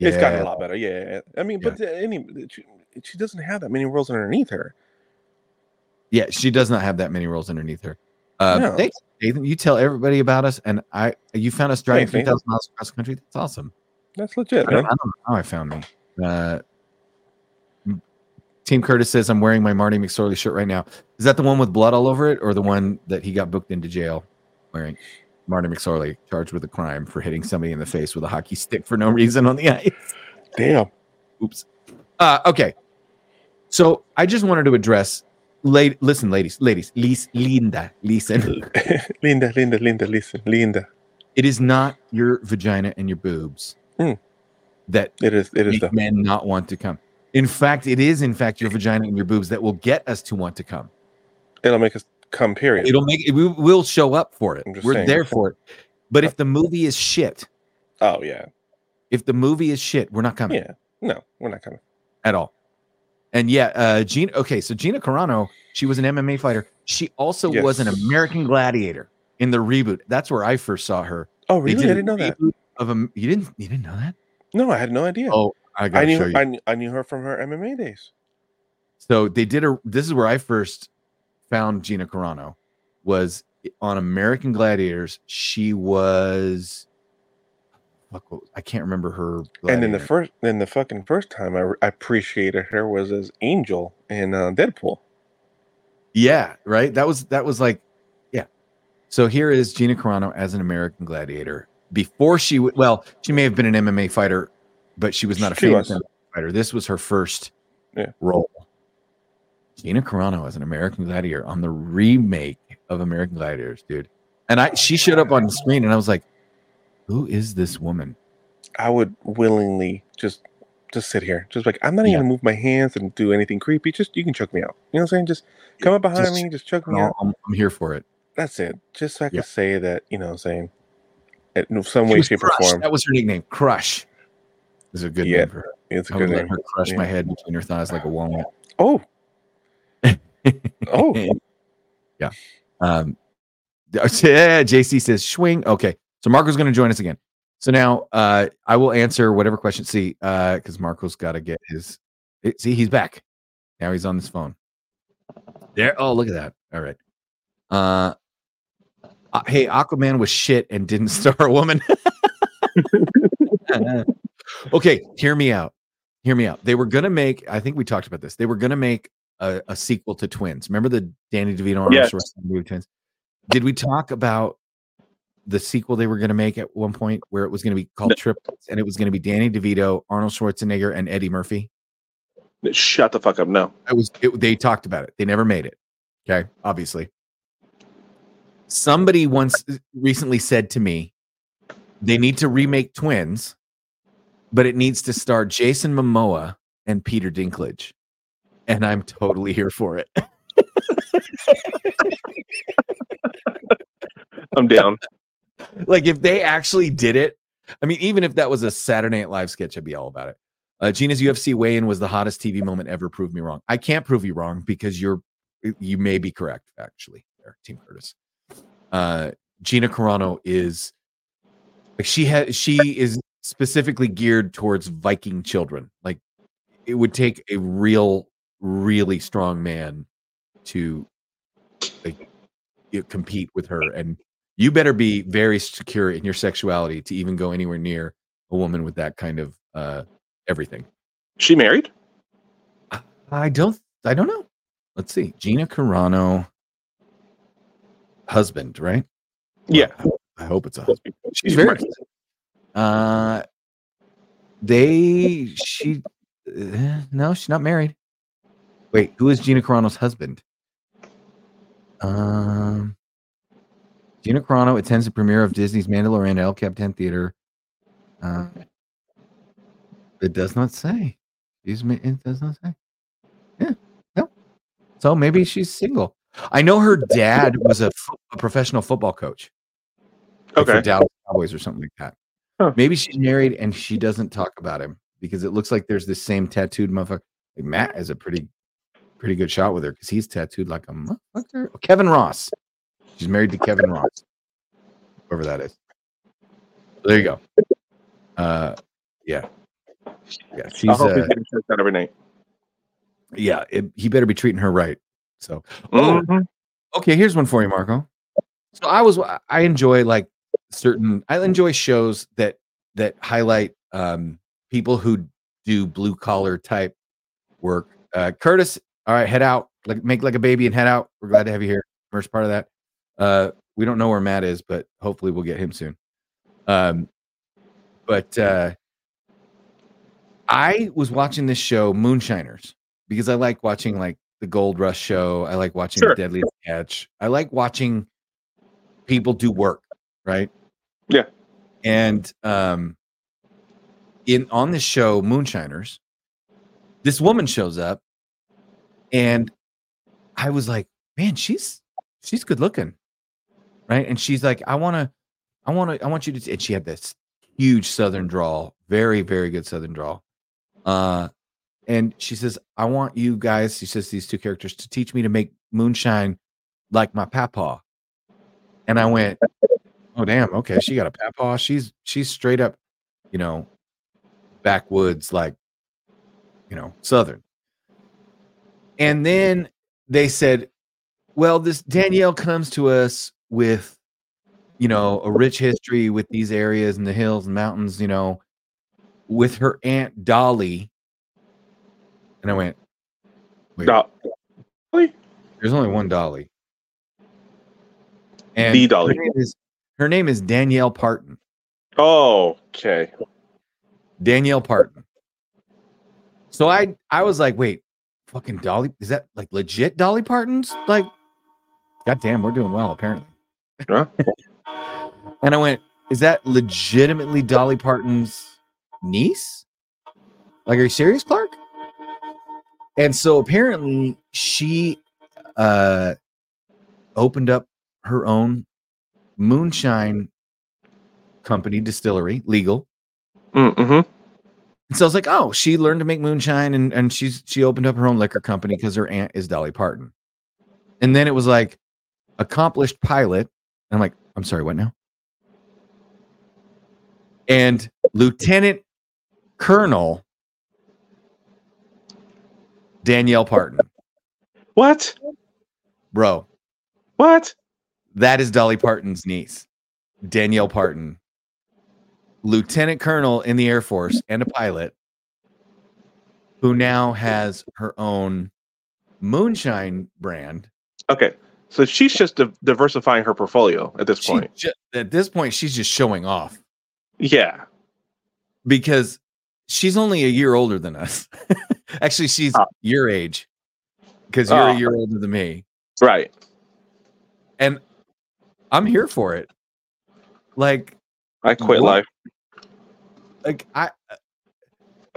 It's gotten a lot better. Yeah. I mean, but the- any she, she doesn't have that many roles underneath her. Yeah, she does not have that many roles underneath her. Uh, No. Thanks, Nathan. You tell everybody about us, and I you found us driving three thousand miles across the country. That's awesome. That's legit, I don't. I don't know how I found me. Uh, Team Curtis says I'm wearing my Marty McSorley shirt right now. Is that the one with blood all over it, or the one that he got booked into jail wearing? Marty McSorley charged with a crime for hitting somebody in the face with a hockey stick for no reason on the ice. Damn. Oops. Uh, okay. So I just wanted to address, la- listen, ladies, ladies, Lis- Linda, listen. Linda, Linda, Linda, listen, Linda. It is not your vagina and your boobs Hmm. that It is. It is the. men not want to come. In fact, it is in fact your vagina and your boobs that will get us to want to come. It'll make us come. Period. It'll make it. We will show up for it. We're saying. there for it. But if the movie is shit, Oh yeah. if the movie is shit, we're not coming. Yeah. No, we're not coming. at all. And yeah, uh Gina okay, so Gina Carano, she was an MMA fighter. She also was an American gladiator. in the reboot. That's where I first saw her. Oh, really? I didn't know that. Of a, you didn't you didn't know that? No, I had no idea. Oh, I I knew. I, I knew her from her MMA days. So they did a. This is where I first found Gina Carano. Was on American Gladiators. She was. Fuck, I can't remember her. And then the first, then the fucking first time I, I appreciated her was as Angel in uh, Deadpool. Yeah, right. That was that was like, yeah. So here is Gina Carano as an American Gladiator. Before she, w- well, she may have been an MMA fighter, but she was not a She famous was. Fighter. This was her first Yeah. role. Gina Carano as an American Gladiator on the remake of American Gladiators, dude. And I, oh, she showed up on the screen, and I was like, "Who is this woman?" I would willingly just just sit here, just like I'm not even Yeah. gonna move my hands and do anything creepy. Just you can choke me out. You know what I'm saying? Just come up behind Just- me, just choke me out. I'm, I'm here for it. That's it. Just so I can say that you know what I'm saying. In some way, shape, or form. That was her nickname. Crush is a good Yeah, name for her. It's a I good would let her crush Yeah. my head between her thighs like a walnut. Oh, oh, yeah. Um, yeah, JC says swing. Okay, so Marco's going to join us again. So now uh, I will answer whatever question. See, because Marco's got to get his. it- see, he's back. Now he's on his phone. There. Oh, look at that. All right. Uh, uh, hey, Aquaman was shit and didn't star a woman. okay, hear me out. Hear me out. They were gonna make. I think we talked about this. They were gonna make a, a sequel to Twins. Remember the Danny DeVito Arnold Yes. Twins? Did we talk about the sequel they were gonna make at one point where it was gonna be called Triplets and it was gonna be Danny DeVito, Arnold Schwarzenegger, and Eddie Murphy? Shut the fuck up. No. It was. It, they talked about it. They never made it. Okay, obviously. Somebody once recently said to me, they need to remake Twins, but it needs to star Jason Momoa and Peter Dinklage, and I'm totally here for it. I'm down. like if they actually did it, I mean, even if that was a Saturday Night Live sketch, I'd be all about it. Uh, Gina's UFC weigh-in was the hottest TV moment ever. Prove me wrong. I can't prove you wrong because you're you may be correct actually. There, Team Curtis. Uh, Gina Carano is like she has she is specifically geared towards Viking children. Like it would take a real, really strong man to like compete with her and you better be very secure in your sexuality to even go anywhere near a woman with that kind of uh everything. She married? i don't i don't know. Let's see. Gina carano husband right? Yeah. i hope it's a husband she's very uh they she uh, no she's not married wait who is gina carano's husband um Gina Carano attends the premiere of Disney's Mandalorian at El Capitan Theater. Uh, it does not say. She's It does not say. Yeah, no. So maybe she's single. I know her dad was a, a professional football coach. like for Okay. Dallas Cowboys or something like that. Huh. Maybe she's married and she doesn't talk about him because it looks like there's this same tattooed motherfucker. Like Matt has a pretty, pretty good shot with her because he's tattooed like a motherfucker. Kevin Ross. She's married to Kevin Ross, whoever that is. There you go. Uh, yeah, yeah. She's I hope he's uh, getting choked out every night. yeah. It, he better be treating her right. So, oh, Mhm. okay. Here's one for you, Marco. So I was I enjoy like certain I enjoy shows that that highlight um people who do blue collar type work. Uh Curtis, all right, head out. Like make like a baby and head out. We're glad to have you here. First part of that. Uh we don't know where Matt is, but hopefully we'll get him soon. Um but uh I was watching this show Moonshiners because I like watching like the Gold Rush show. I like watching Sure. the Deadliest Catch. I like watching people do work, right? Yeah. And um in on this show Moonshiners, this woman shows up and I was like, man, she's she's good looking. Right? And she's like, I want to I want to I want you to and she had this huge southern drawl, very very good southern drawl. Uh and she says, I want you guys, she says these two characters to teach me to make moonshine like my papa. And I went, oh damn, okay, she got a papaw. She's she's straight up, you know, backwoods, like, you know, southern. And then they said, well, this Danielle comes to us with, you know, a rich history with these areas and the hills and mountains, you know, with her aunt Dolly. And I went, wait, Dolly? there's only one Dolly. And The Dolly. Her name is, her name is Danielle Parton. Oh, okay. Danielle Parton. So I I was like, wait, fucking Dolly, is that like legit Dolly Parton's? Like, goddamn, we're doing well apparently. Huh? And I went, is that legitimately Dolly Parton's niece? Like, are you serious, Clark? And so apparently she uh opened up her own moonshine company distillery, legal. Mm-hmm. And so I was like, oh, she learned to make moonshine and, and she's she opened up her own liquor company because her aunt is Dolly Parton. And then it was like accomplished pilot. And I'm like, I'm sorry, what now? And Lieutenant Colonel Danielle Parton. What? Bro. What? That is Dolly Parton's niece, Danielle Parton. Lieutenant Colonel in the Air Force and a pilot who now has her own moonshine brand. Okay. So she's just di- diversifying her portfolio at this She point. ju- at this point, she's just showing off Yeah. because she's only a year older than us. Actually, she's ah. your age because you're Oh. a ah. year older than me. Right. And I'm here for it. Like, I quit What? life. like I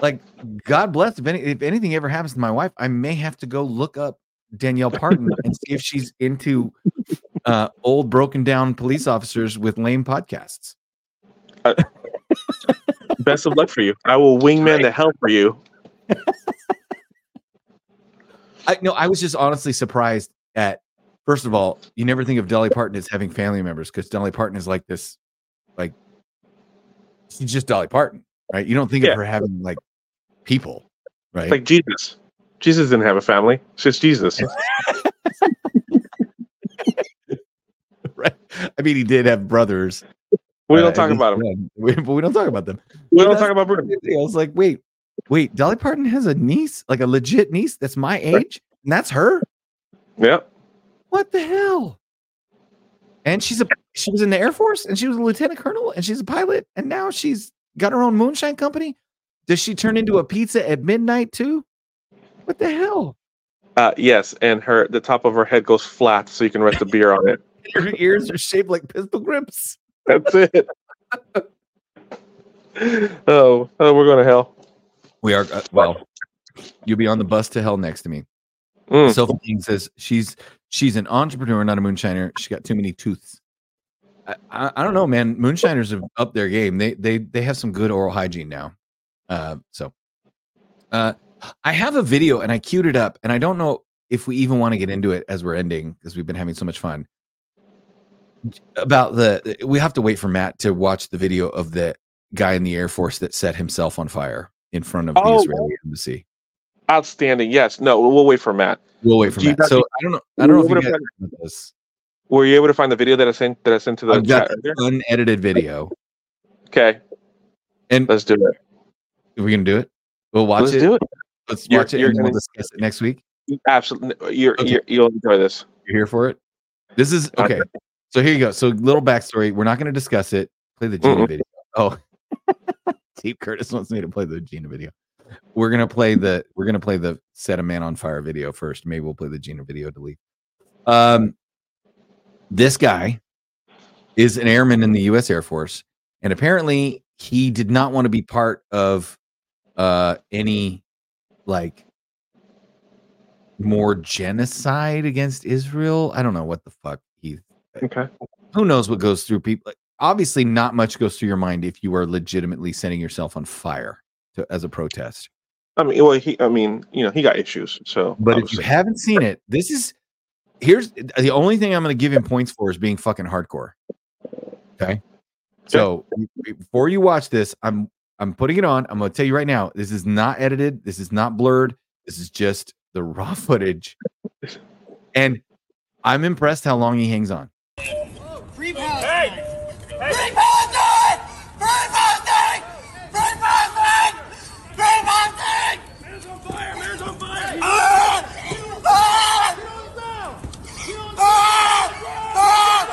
like God bless if any if anything ever happens to my wife, I may have to go look up Danielle Parton and see if she's into uh old broken down police officers with lame podcasts. Best of luck for you. I will wingman the hell for you. I no, I was just honestly surprised at first of all, you never think of Dolly Parton as having family members because Dolly Parton is like this, like she's just Dolly Parton, right? You don't think Yeah. of her having like people, right? Like Jesus. Jesus didn't have a family. It's just Jesus. right. I mean, he did have brothers. We uh, don't at talk about them. We- but we don't talk about them. We But don't talk about Bruno. I was like, wait, wait, Dolly Parton has a niece, like a legit niece that's my age, and that's her. Yep. What the hell? And she's a she was in the Air Force and she was a lieutenant colonel and she's a pilot and now she's got her own moonshine company. Does she turn into a pizza at midnight too? What the hell? Uh, yes, and her the top of her head goes flat so you can rest a beer on it. Her ears are shaped like pistol grips. That's it. oh, oh, we're going to hell. We are uh, well. You'll be on the bus to hell next to me. Mm. Sofa King says she's she's an entrepreneur, not a moonshiner. She got too many tooths. I, I, I don't know, man. Moonshiners have up their game. They they they have some good oral hygiene now. Uh, so, uh, I have a video and I queued it up, and I don't know if we even want to get into it as we're ending because we've been having so much fun. About the we have to wait for Matt to watch the video of the guy in the Air Force that set himself on fire in front of the Oh, Israeli embassy. Outstanding. Yes. No, we'll wait for Matt. We'll wait for Do you Matt. guys- So I don't know. I don't know if you guys I- this. Were you able to find the video that I sent that I sent to the chat an unedited video. Okay. And let's do it. Are we gonna do it? We'll watch Let's it. do it. Let's You're- watch it you're and we'll gonna- discuss it next week. Absolutely. You're, Okay. you're you'll enjoy this. You're here for it. This is okay. So here you go. So little backstory. We're not going to discuss it. Play the Gina Mm-mm. video. Oh, Steve Curtis wants me to play the Gina video. We're gonna play the we're gonna play the set a man on fire video first. Maybe we'll play the Gina video delete. Um, this guy is an airman in the U.S. Air Force, and apparently he did not want to be part of uh any like more genocide against Israel. I don't know what the fuck he Okay. who knows what goes through people obviously not much goes through your mind if you are legitimately setting yourself on fire to, as a protest I mean, well, he. I mean, you know, he got issues. So, but if you haven't seen it this is here's the only thing I'm going to give him points for is being fucking hardcore. Okay. So before you watch this, I'm I'm putting it on. I'm going to tell you right now, this is not edited. This is not blurred. This is just the raw footage. And I'm impressed how long he hangs on. Free Palestine! Free Palestine! Free Palestine! Free Palestine! Free Palestine! Man's on fire! Man's on fire! Ah! Ah! Ah! Ah!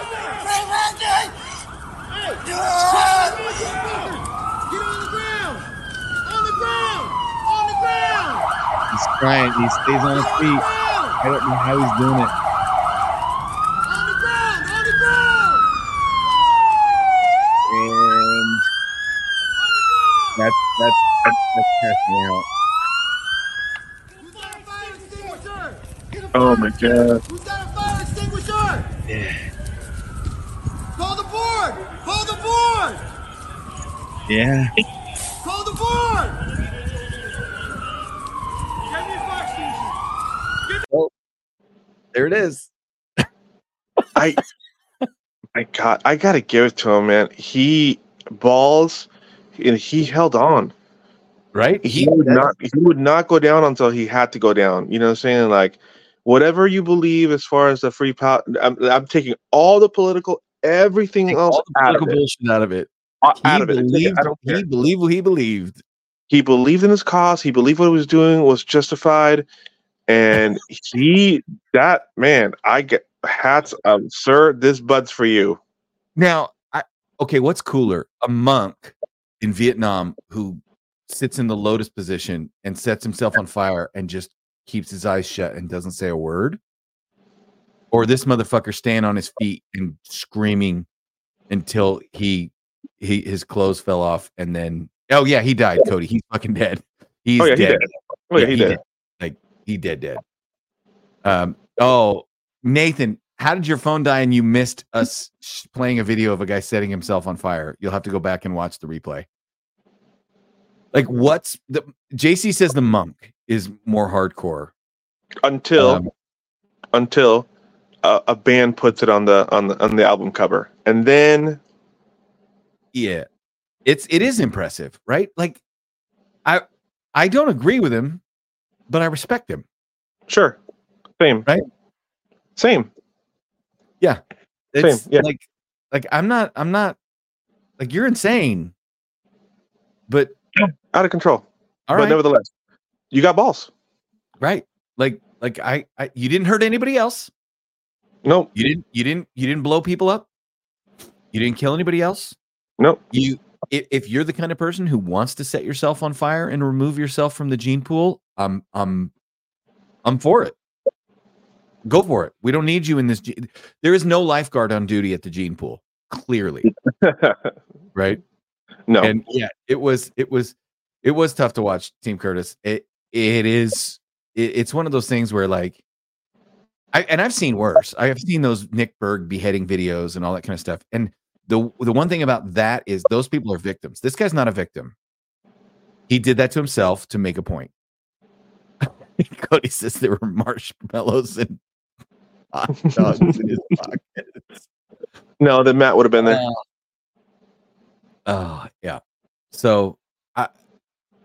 Free Palestine! Ah! Get on the ground! On the ground! On the ground! He's trying. He stays on his feet. I don't know how he's doing it. On the ground! On the ground! And that's that's that's, that's passing out. Oh my god. Who's got a fire extinguisher? Yeah. Call the board! Call the board! Yeah. Call the board! Get me a fire extinguisher! Oh, there it is. I I got I gotta give it to him, man. He balls and he held on. Right? He would not he would not go down until he had to go down. You know what I'm saying? Like whatever you believe as far as the free power I'm, I'm taking all the political everything else All the out of political it. bullshit out of it. Out He of it. believed, I don't he believed what he believed. he believed in his cause he believed what he was doing was justified and he that man i get hats up sir this bud's for you Now, I, okay, what's cooler? A monk in Vietnam who sits in the lotus position and sets himself on fire and just keeps his eyes shut and doesn't say a word? Or this motherfucker staying on his feet and screaming until he he his clothes fell off and then oh yeah, he died, Cody. He's fucking dead. He's Oh, yeah, he dead. dead. Oh, yeah, he dead. Like he dead dead. Um oh Nathan, how did your phone die and you missed us playing a video of a guy setting himself on fire? You'll have to go back and watch the replay. Like what's the JC says the monk is more hardcore. until Um, until a, a band puts it on the on the on the album cover and then Yeah. It's it is impressive, right? Like I I don't agree with him, but I respect him. sure same right same Yeah. It's Same, yeah. like like I'm not I'm not like you're insane. But out of control All but right. nevertheless you got balls right. Like like I, I you didn't hurt anybody else. Nope. You didn't you didn't you didn't blow people up. You didn't kill anybody else. Nope. You if, if you're the kind of person who wants to set yourself on fire and remove yourself from the gene pool, I'm I'm I'm for it. Go for it. We don't need you in this. There is no lifeguard on duty at the gene pool. Clearly, right? No. And yeah, it was it was it was tough to watch Team Curtis. It it is it, it's one of those things where like I and I've seen worse. I have seen those Nick Berg beheading videos and all that kind of stuff. And the the one thing about that is those people are victims. This guy's not a victim. He did that to himself to make a point. Cody says there were marshmallows and hot dogs in his pockets. no then matt would have been there Uh, Oh yeah. So I,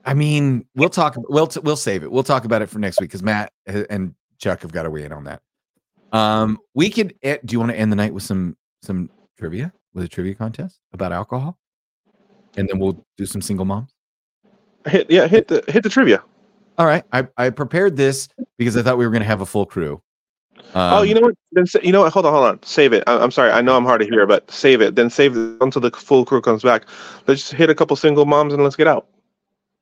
I mean, we'll talk. We'll t- we'll save it. We'll talk about it for next week because Matt and Chuck have got to weigh in on that. Um, we could. Do you want to end the night with some some trivia with a trivia contest about alcohol, and then we'll do some single moms. hit yeah hit the hit the trivia All right. I I prepared this because I thought we were going to have a full crew. oh Um, you know what then sa- you know what hold on hold on save it I, i'm sorry i know i'm hard to hear but save it then save it until the full crew comes back let's just hit a couple single moms and let's get out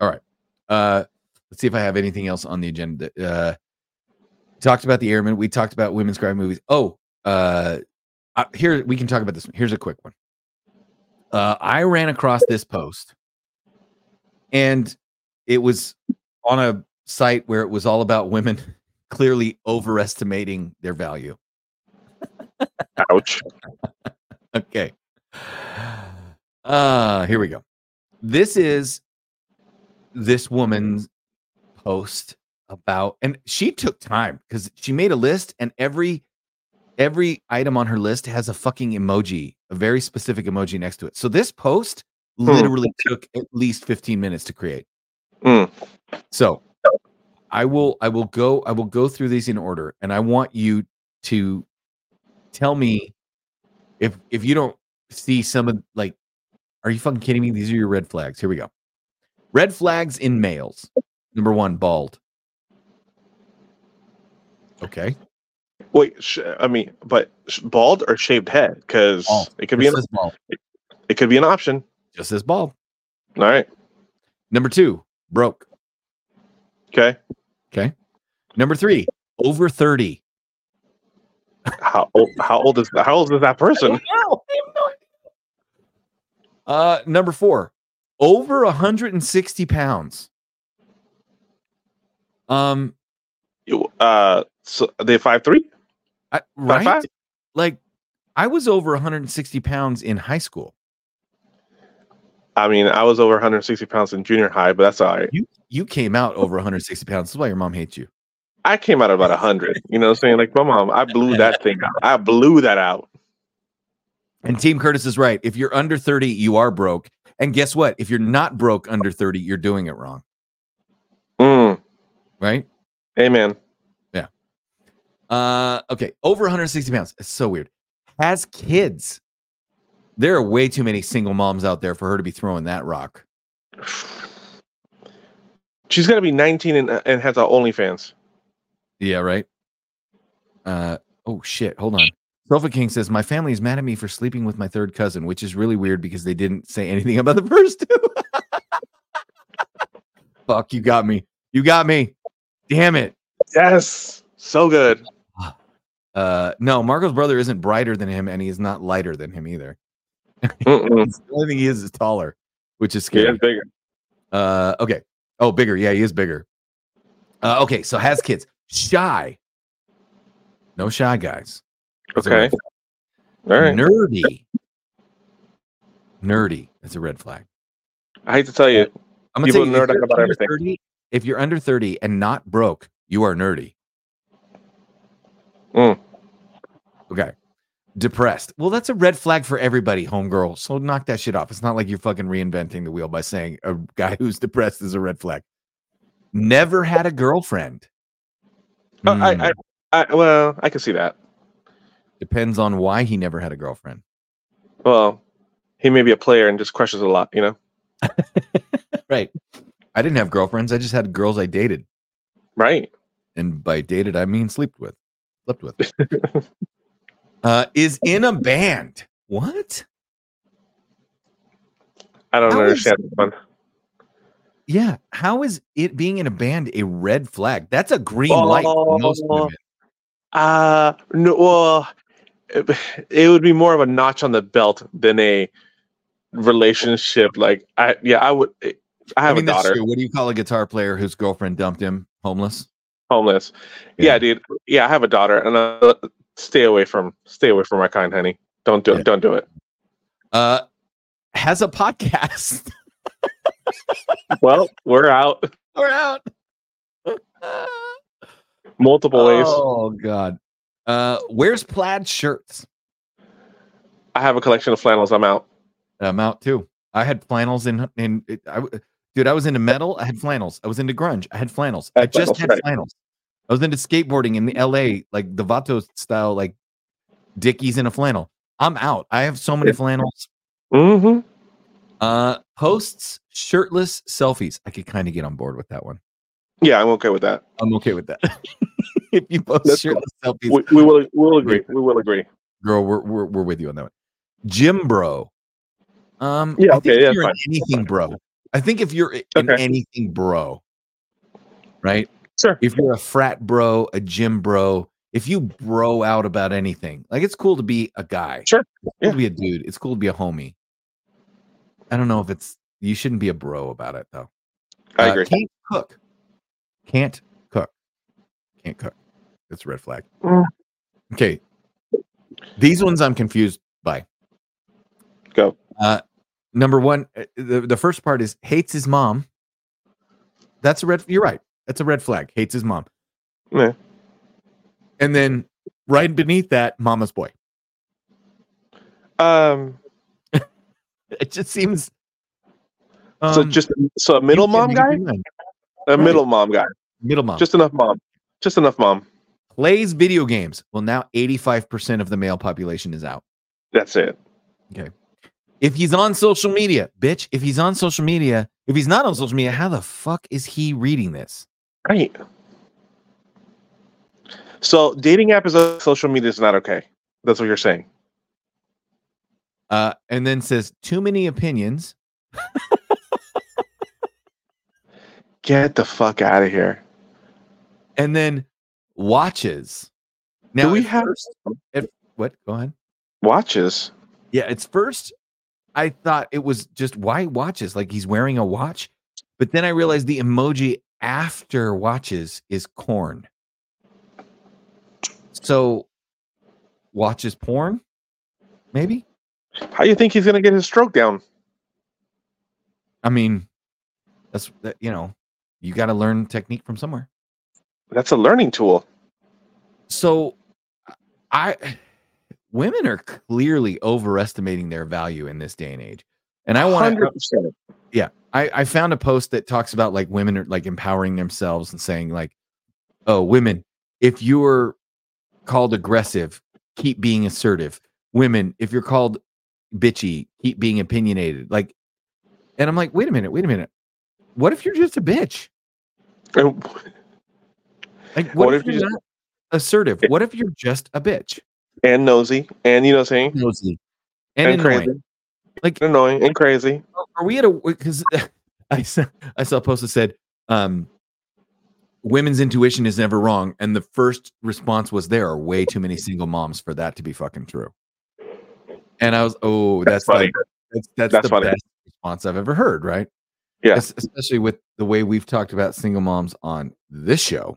All right. Uh, let's see if I have anything else on the agenda. Uh, talked about the airmen. We talked about women's crime movies. Oh, uh, uh, here we can talk about this. one. Here's a quick one. Uh, I ran across this post, and it was on a site where it was all about women clearly overestimating their value. Ouch. okay. Uh, here we go. This is this woman's post about, and she took time because she made a list, and every every item on her list has a fucking emoji, a very specific emoji next to it. So this post literally took at least 15 minutes to create. Mm. So I will I will go I will go through these in order and I want you to tell me if if you don't see some of like are you fucking kidding me? These are your red flags. Here we go. Red flags in males. Number 1, bald. Okay. Wait, sh- I mean, but sh- bald or shaved head? Because it could be an bald. it could be an option. Just as bald. All right. Number 2, broke. Okay. Okay. Number 3, over 30. How old, how old is how old is that person? Uh number 4, over 160 pounds. Um Uh, so they five three. I, right? five? Like I was over 160 pounds in high school. I mean, I was over 160 pounds in junior high, but that's all right. You you came out over 160 pounds. That's why your mom hates you. I came out about 100. You know what I'm saying? Like my mom, I blew that thing out. I blew that out. And Team Curtis is right. If you're under 30, you are broke. And guess what? If you're not broke under 30, you're doing it wrong. Mm. Right? Amen. Yeah. Uh okay. Over 160 pounds. It's so weird. Has kids. There are way too many single moms out there for her to be throwing that rock. She's gonna be 19 and, and has a OnlyFans. Yeah, right. Uh oh shit. Hold on. Sofa King says my family is mad at me for sleeping with my third cousin, which is really weird because they didn't say anything about the first two. Fuck, you got me. You got me. Damn it. Yes, so good. Uh no, Marco's brother isn't brighter than him, and he is not lighter than him either. The only thing he is is taller, which is scary. bigger. Uh, okay. Oh, bigger. Yeah, he is bigger. Uh, okay, so has kids. Shy. No shy guys. Okay. All right. Nerdy. Nerdy. That's a red flag. I hate to tell you, I'm gonna people you, if nerd out about under everything. 30 if you're under 30 and not broke, you are nerdy. Mm. Okay. Depressed. Well, that's a red flag for everybody, homegirl. So knock that shit off. It's not like you're fucking reinventing the wheel by saying a guy who's depressed is a red flag. Never had a girlfriend. Oh, I, Hmm. I, I, well, I can see that. Depends on why he never had a girlfriend. Well, he may be a player and just crushes a lot, you know? Right. I didn't have girlfriends. I just had girls I dated. Right. And by dated, I mean slept with. Slept with. uh, is in a band. What? I don't How is- understand that one. Yeah. How is it being in a band a red flag? That's a green light for most women. Uh, no, well, it, would be more of a notch on the belt than a relationship. Like, I, yeah, I would, I have mean, a daughter. What do you call a guitar player whose girlfriend dumped him? Homeless? homeless. Yeah. dude. Yeah, I have a daughter, and uh, stay away from, stay away from my kind, honey. Don't do it. Don't do it. Uh, has a podcast. Well, we're out We're out. multiple ways. Oh God. Uh, where's plaid shirts? I have a collection of flannels. I'm out. I'm out too. I had flannels in in it, I, dude. I was into metal. I had flannels. I was into grunge. I had flannels. I Had just flannels, had right. flannels. I was into skateboarding in the L.A. like the Vato style, like Dickies in a flannel. I'm out. I have so many flannels. Mm-hmm. Uh, posts shirtless selfies. I could kind of get on board with that one. Yeah, I'm okay with that. I'm okay with that. if you post That's cool. shirtless selfies, We, we will, we will agree. We will agree. girl, we're, we're we're with you on that one. Gym bro. Um, Yeah, I think okay, if that's you're anything, bro. I think if you're in Okay. anything, bro, right? Sure. If you're a frat bro, a gym bro, if you bro out about anything, like it's cool to be a guy. Sure. It's cool to be a dude. It's cool to be a homie. I don't know if it's you shouldn't be a bro about it though. I Uh, agree. Can't cook. Can't cook. Can't cook. That's a red flag. Mm. Okay. These ones I'm confused by. Go. Uh, number one, uh, the, the first part is hates his mom. That's a red. You're right. That's a red flag. Hates his mom. Yeah. And then right beneath that, mama's boy. Um, It just seems. so um, just so a middle mom guy, a middle mom guy, middle mom. just enough mom, just enough mom. plays video games. Well, now 85% of the male population is out. That's it. Okay. If he's on social media, bitch, if he's on social media, if he's not on social media, how the fuck is he reading this? Right. So dating app is on social media is not okay. That's what you're saying. Uh, and then says too many opinions. Get the fuck out of here. And then watches. Now Do we have first- at- what? Go ahead. watches? Yeah, it's first. I thought it was just why watches, like he's wearing a watch. But then I realized the emoji after watches is corn. So watches porn, maybe? How do you think he's gonna get his stroke down? I mean, that's that, you know, you got to learn technique from somewhere. That's a learning tool. So I women are clearly overestimating their value in this day and age. And I want to 100%. Yeah I, I found a post that talks about like women are like empowering themselves and saying like oh women if you're called aggressive keep being assertive. Women if you're called bitchy keep being opinionated. Like and i'm like wait a minute wait a minute. What if you're just a bitch? And like what, What if, if you you're just- not assertive? What if you're just a bitch? And nosy, and you know what I'm saying? nosy. And, And crazy. Like annoying and crazy. are we at a because I saw I saw a post that said um women's intuition is never wrong and the first response was there are way too many single moms for that to be fucking true and I was oh that's, That's funny. like that's that's, That's the funny. best response I've ever heard right Yeah. Especially with the way we've talked about single moms on this show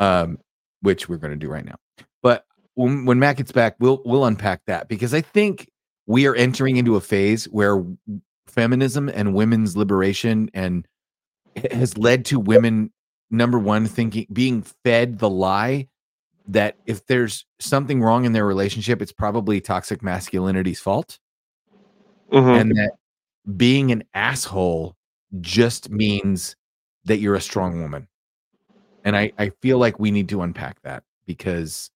um which we're going to do right now but when, when Matt gets back we'll we'll unpack that because I think we are entering into a phase where feminism and women's liberation and has led to women number one thinking being fed the lie that if there's something wrong in their relationship it's probably toxic masculinity's fault Mhm. and that being an asshole just means that you're a strong woman and i i feel like we need to unpack that because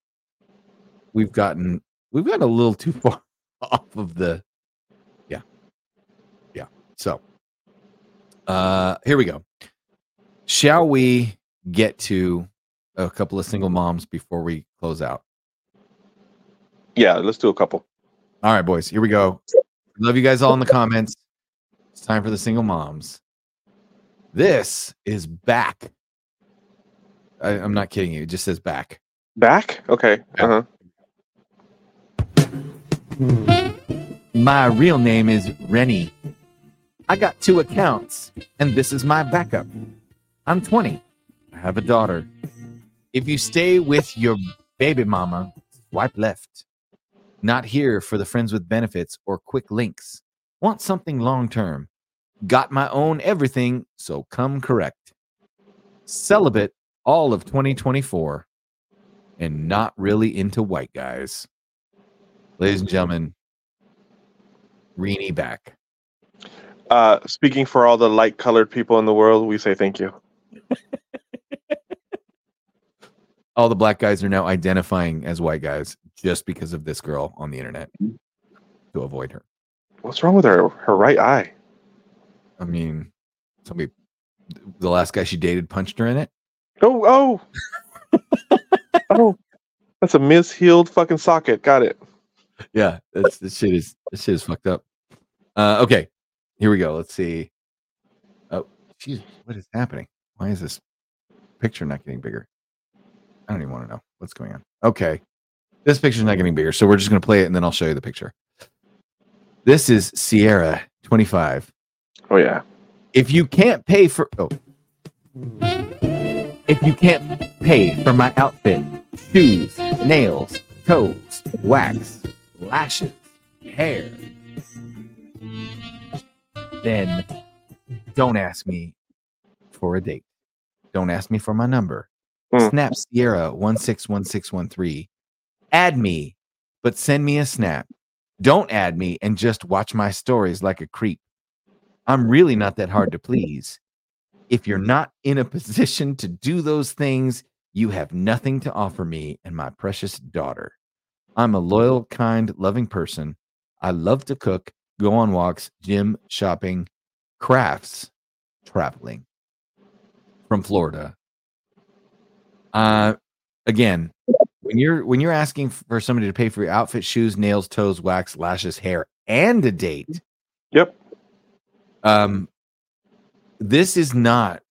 we've gotten we've gotten a little too far off of the yeah yeah so uh here we go shall we get to a couple of single moms before we close out Yeah, let's do a couple. all right boys here we go love you guys all in the comments it's time for the single moms this is back I, i'm not kidding you it just says back Back? Okay. Uh-huh. My real name is Rennie. I got two accounts, and this is my backup. I'm 20. I have a daughter. If you stay with your baby mama, swipe left. Not here for the friends with benefits or quick links. Want something long term. Got my own everything, so come correct. Celibate all of 2024 and not really into white guys. Ladies and gentlemen, Reenie back. Uh, speaking for all the light colored people in the world, we say thank you. All the black guys are now identifying as white guys just because of this girl on the internet to avoid her. What's wrong with her her right eye? I mean, somebody, the last guy she dated punched her in it. Oh, oh, oh! That's a mishealed fucking socket. Got it. Yeah, that's this shit is this shit is fucked up. Uh, okay, here we go. Let's see. Oh, jeez, what is happening? Why is this picture not getting bigger? I don't even want to know what's going on. Okay, this picture's not getting bigger, so we're just gonna play it and then I'll show you the picture. This is Sierra, 25. Oh yeah. If you can't pay for oh, if you can't pay for my outfit, shoes, nails, toes, wax, lashes, hair, then don't ask me for a date. Don't ask me for my number. Hmm. Snap Sierra 161613 Add me, but send me a snap. Don't add me and just watch my stories like a creep. I'm really not that hard to please. If you're not in a position to do those things, you have nothing to offer me and my precious daughter. I'm a loyal, kind, loving person. I love to cook, go on walks, gym, shopping, crafts, traveling from Florida. Uh again, when you're when you're asking for somebody to pay for your outfit, shoes, nails, toes, wax, lashes, hair, and a date. Yep. Um this is not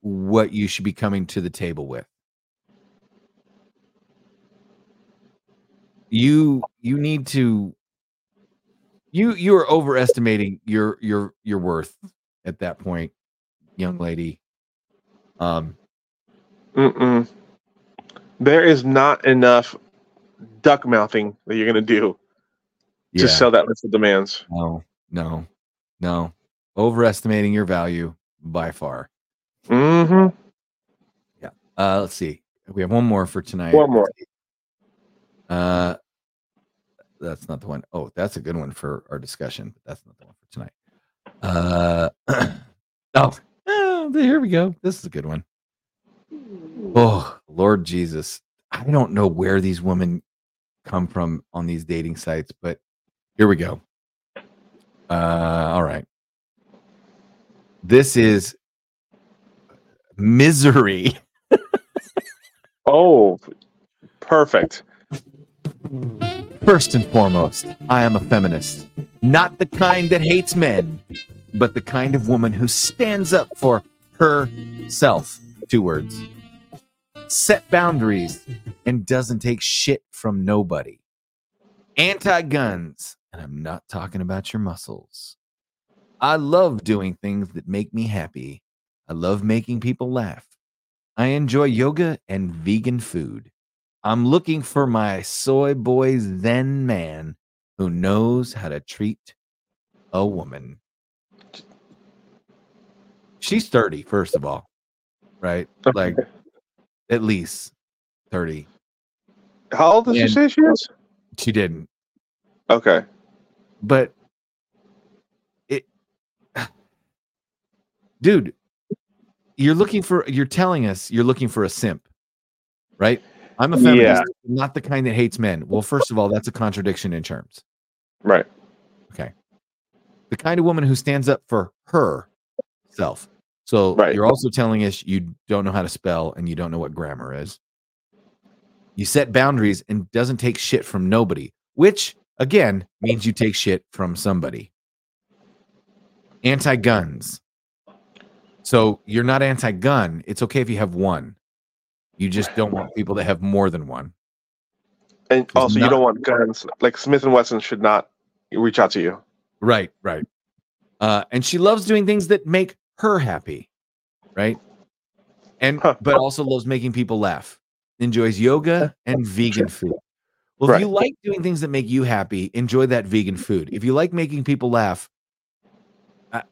what you should be coming to the table with. You you need to you you are overestimating your your your worth at that point, young lady. Um Mm-mm. There is not enough duck mouthing that you're gonna do to sell that list of demands. No, no, no. Overestimating your value by far. Mm-hmm. Yeah. Uh, let's see. We have one more for tonight. One more. Uh, that's not the one. Oh, that's a good one for our discussion, but that's not the one for tonight. Uh, oh, oh, here we go. This is a good one. Oh, Lord Jesus. I don't know where these women come from on these dating sites, but here we go. Uh, all right. This is misery. Oh, perfect. First and foremost, I am a feminist. Not the kind that hates men, but the kind of woman who stands up for herself. Two words. Set boundaries and doesn't take shit from nobody. Anti guns, and I'm not talking about your muscles. I love doing things that make me happy. I love making people laugh. I enjoy yoga and vegan food. I'm looking for my soy boy Zen man who knows how to treat a woman. She's 30, first of all, right? Like at least 30. How old does she say she is? She didn't. Okay. But it dude, you're looking for you're telling us you're looking for a simp, right? I'm a feminist, Yeah. not the kind that hates men. Well, first of all, that's a contradiction in terms. Right. Okay. The kind of woman who stands up for herself. So you're also telling us you don't know how to spell and you don't know what grammar is. You set boundaries and doesn't take shit from nobody, which again means you take shit from somebody. Anti guns. So you're not anti gun. It's okay if you have one. You just don't want people to have more than one. And also, you don't want guns. Like Smith and Wesson should not reach out to you. Right, right. Uh, and she loves doing things that make her happy, right? And but also loves making people laugh. Enjoys yoga and vegan food. Well, if you like doing things that make you happy, enjoy that vegan food. If you like making people laugh, I,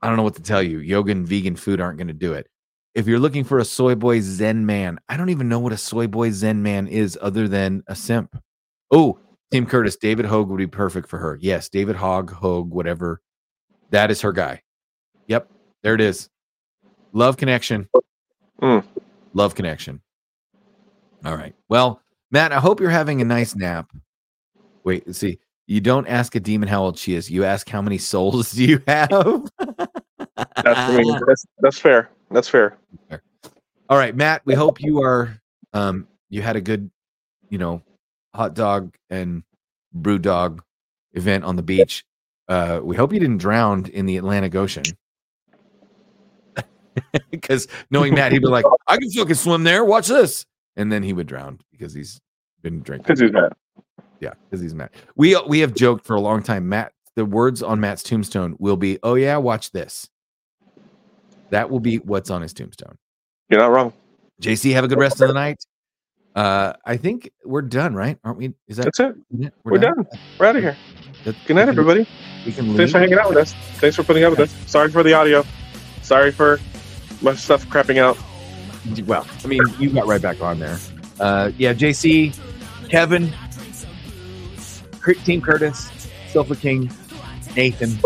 I don't know what to tell you. Yoga and vegan food aren't going to do it. If you're looking for a soy boy Zen man, I don't even know what a soy boy Zen man is other than a simp. Oh, Tim Curtis, David Hogue would be perfect for her. Yes, David Hogg, Hogue, whatever. That is her guy. Yep, there it is. Love connection. Mm. Love connection. All right. Well, Matt, I hope you're having a nice nap. Wait, let's see. You don't ask a demon how old she is. You ask how many souls do you have? That's, I mean, that's, that's fair. That's fair. All right, Matt, we hope you are um you had a good, you know, hot dog and brew dog event on the beach. Uh we hope you didn't drown in the Atlantic Ocean. Because knowing Matt, he'd be like, I can fucking swim there. Watch this. And then he would drown because he's been drinking. Because he's mad. Yeah, because he's Matt. We we have joked for a long time. Matt, the words on Matt's tombstone will be, "Oh yeah, watch this." That will be what's on his tombstone. You're not wrong. JC, have a good rest of the night. Uh, I think we're done, right? Aren't we? Is that That's it. Yeah, We're, done. We're out of here. That- Good night, everybody. We can Thanks for hanging out with us. Thanks for putting up with us. Sorry for the audio. Sorry for my stuff crapping out. Well, I mean, you got right back on there. Uh, yeah, JC, Kevin, Team Curtis, Sofa King, Nathan,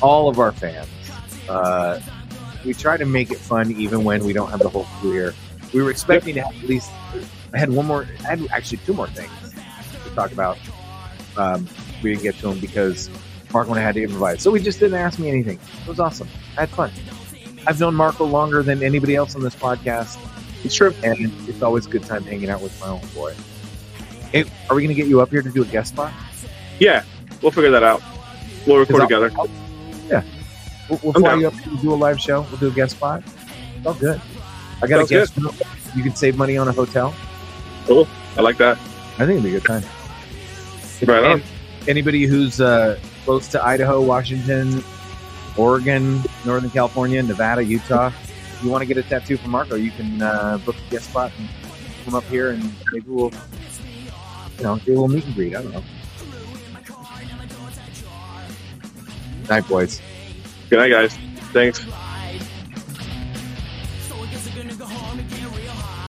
all of our fans. Uh, we try to make it fun even when we don't have the whole crew here. We were expecting to have at least. I had one more. I had actually two more things to talk about. Um, we didn't get to them because Marco and I had to improvise. So we just didn't ask me anything. It was awesome. I had fun. I've known Marco longer than anybody else on this podcast. It's true. And it's always a good time hanging out with my old boy. Hey, are we going to get you up here to do a guest spot? Yeah, we'll figure that out. We'll record I'll- together. Yeah. We'll, we'll fly down. you up to do a live show. We'll do a guest spot. It's all good. I got Sounds a guest. room. You can save money on a hotel. Cool. I like that. I think it'd be a good time. Right on. Anybody who's uh, close to Idaho, Washington, Oregon, Northern California, Nevada, Utah, if you want to get a tattoo from Marco, you can uh, book a guest spot and come up here and maybe we'll, you know, do a little meet and greet. I don't know. Night, boys. Good night, guys. Thanks.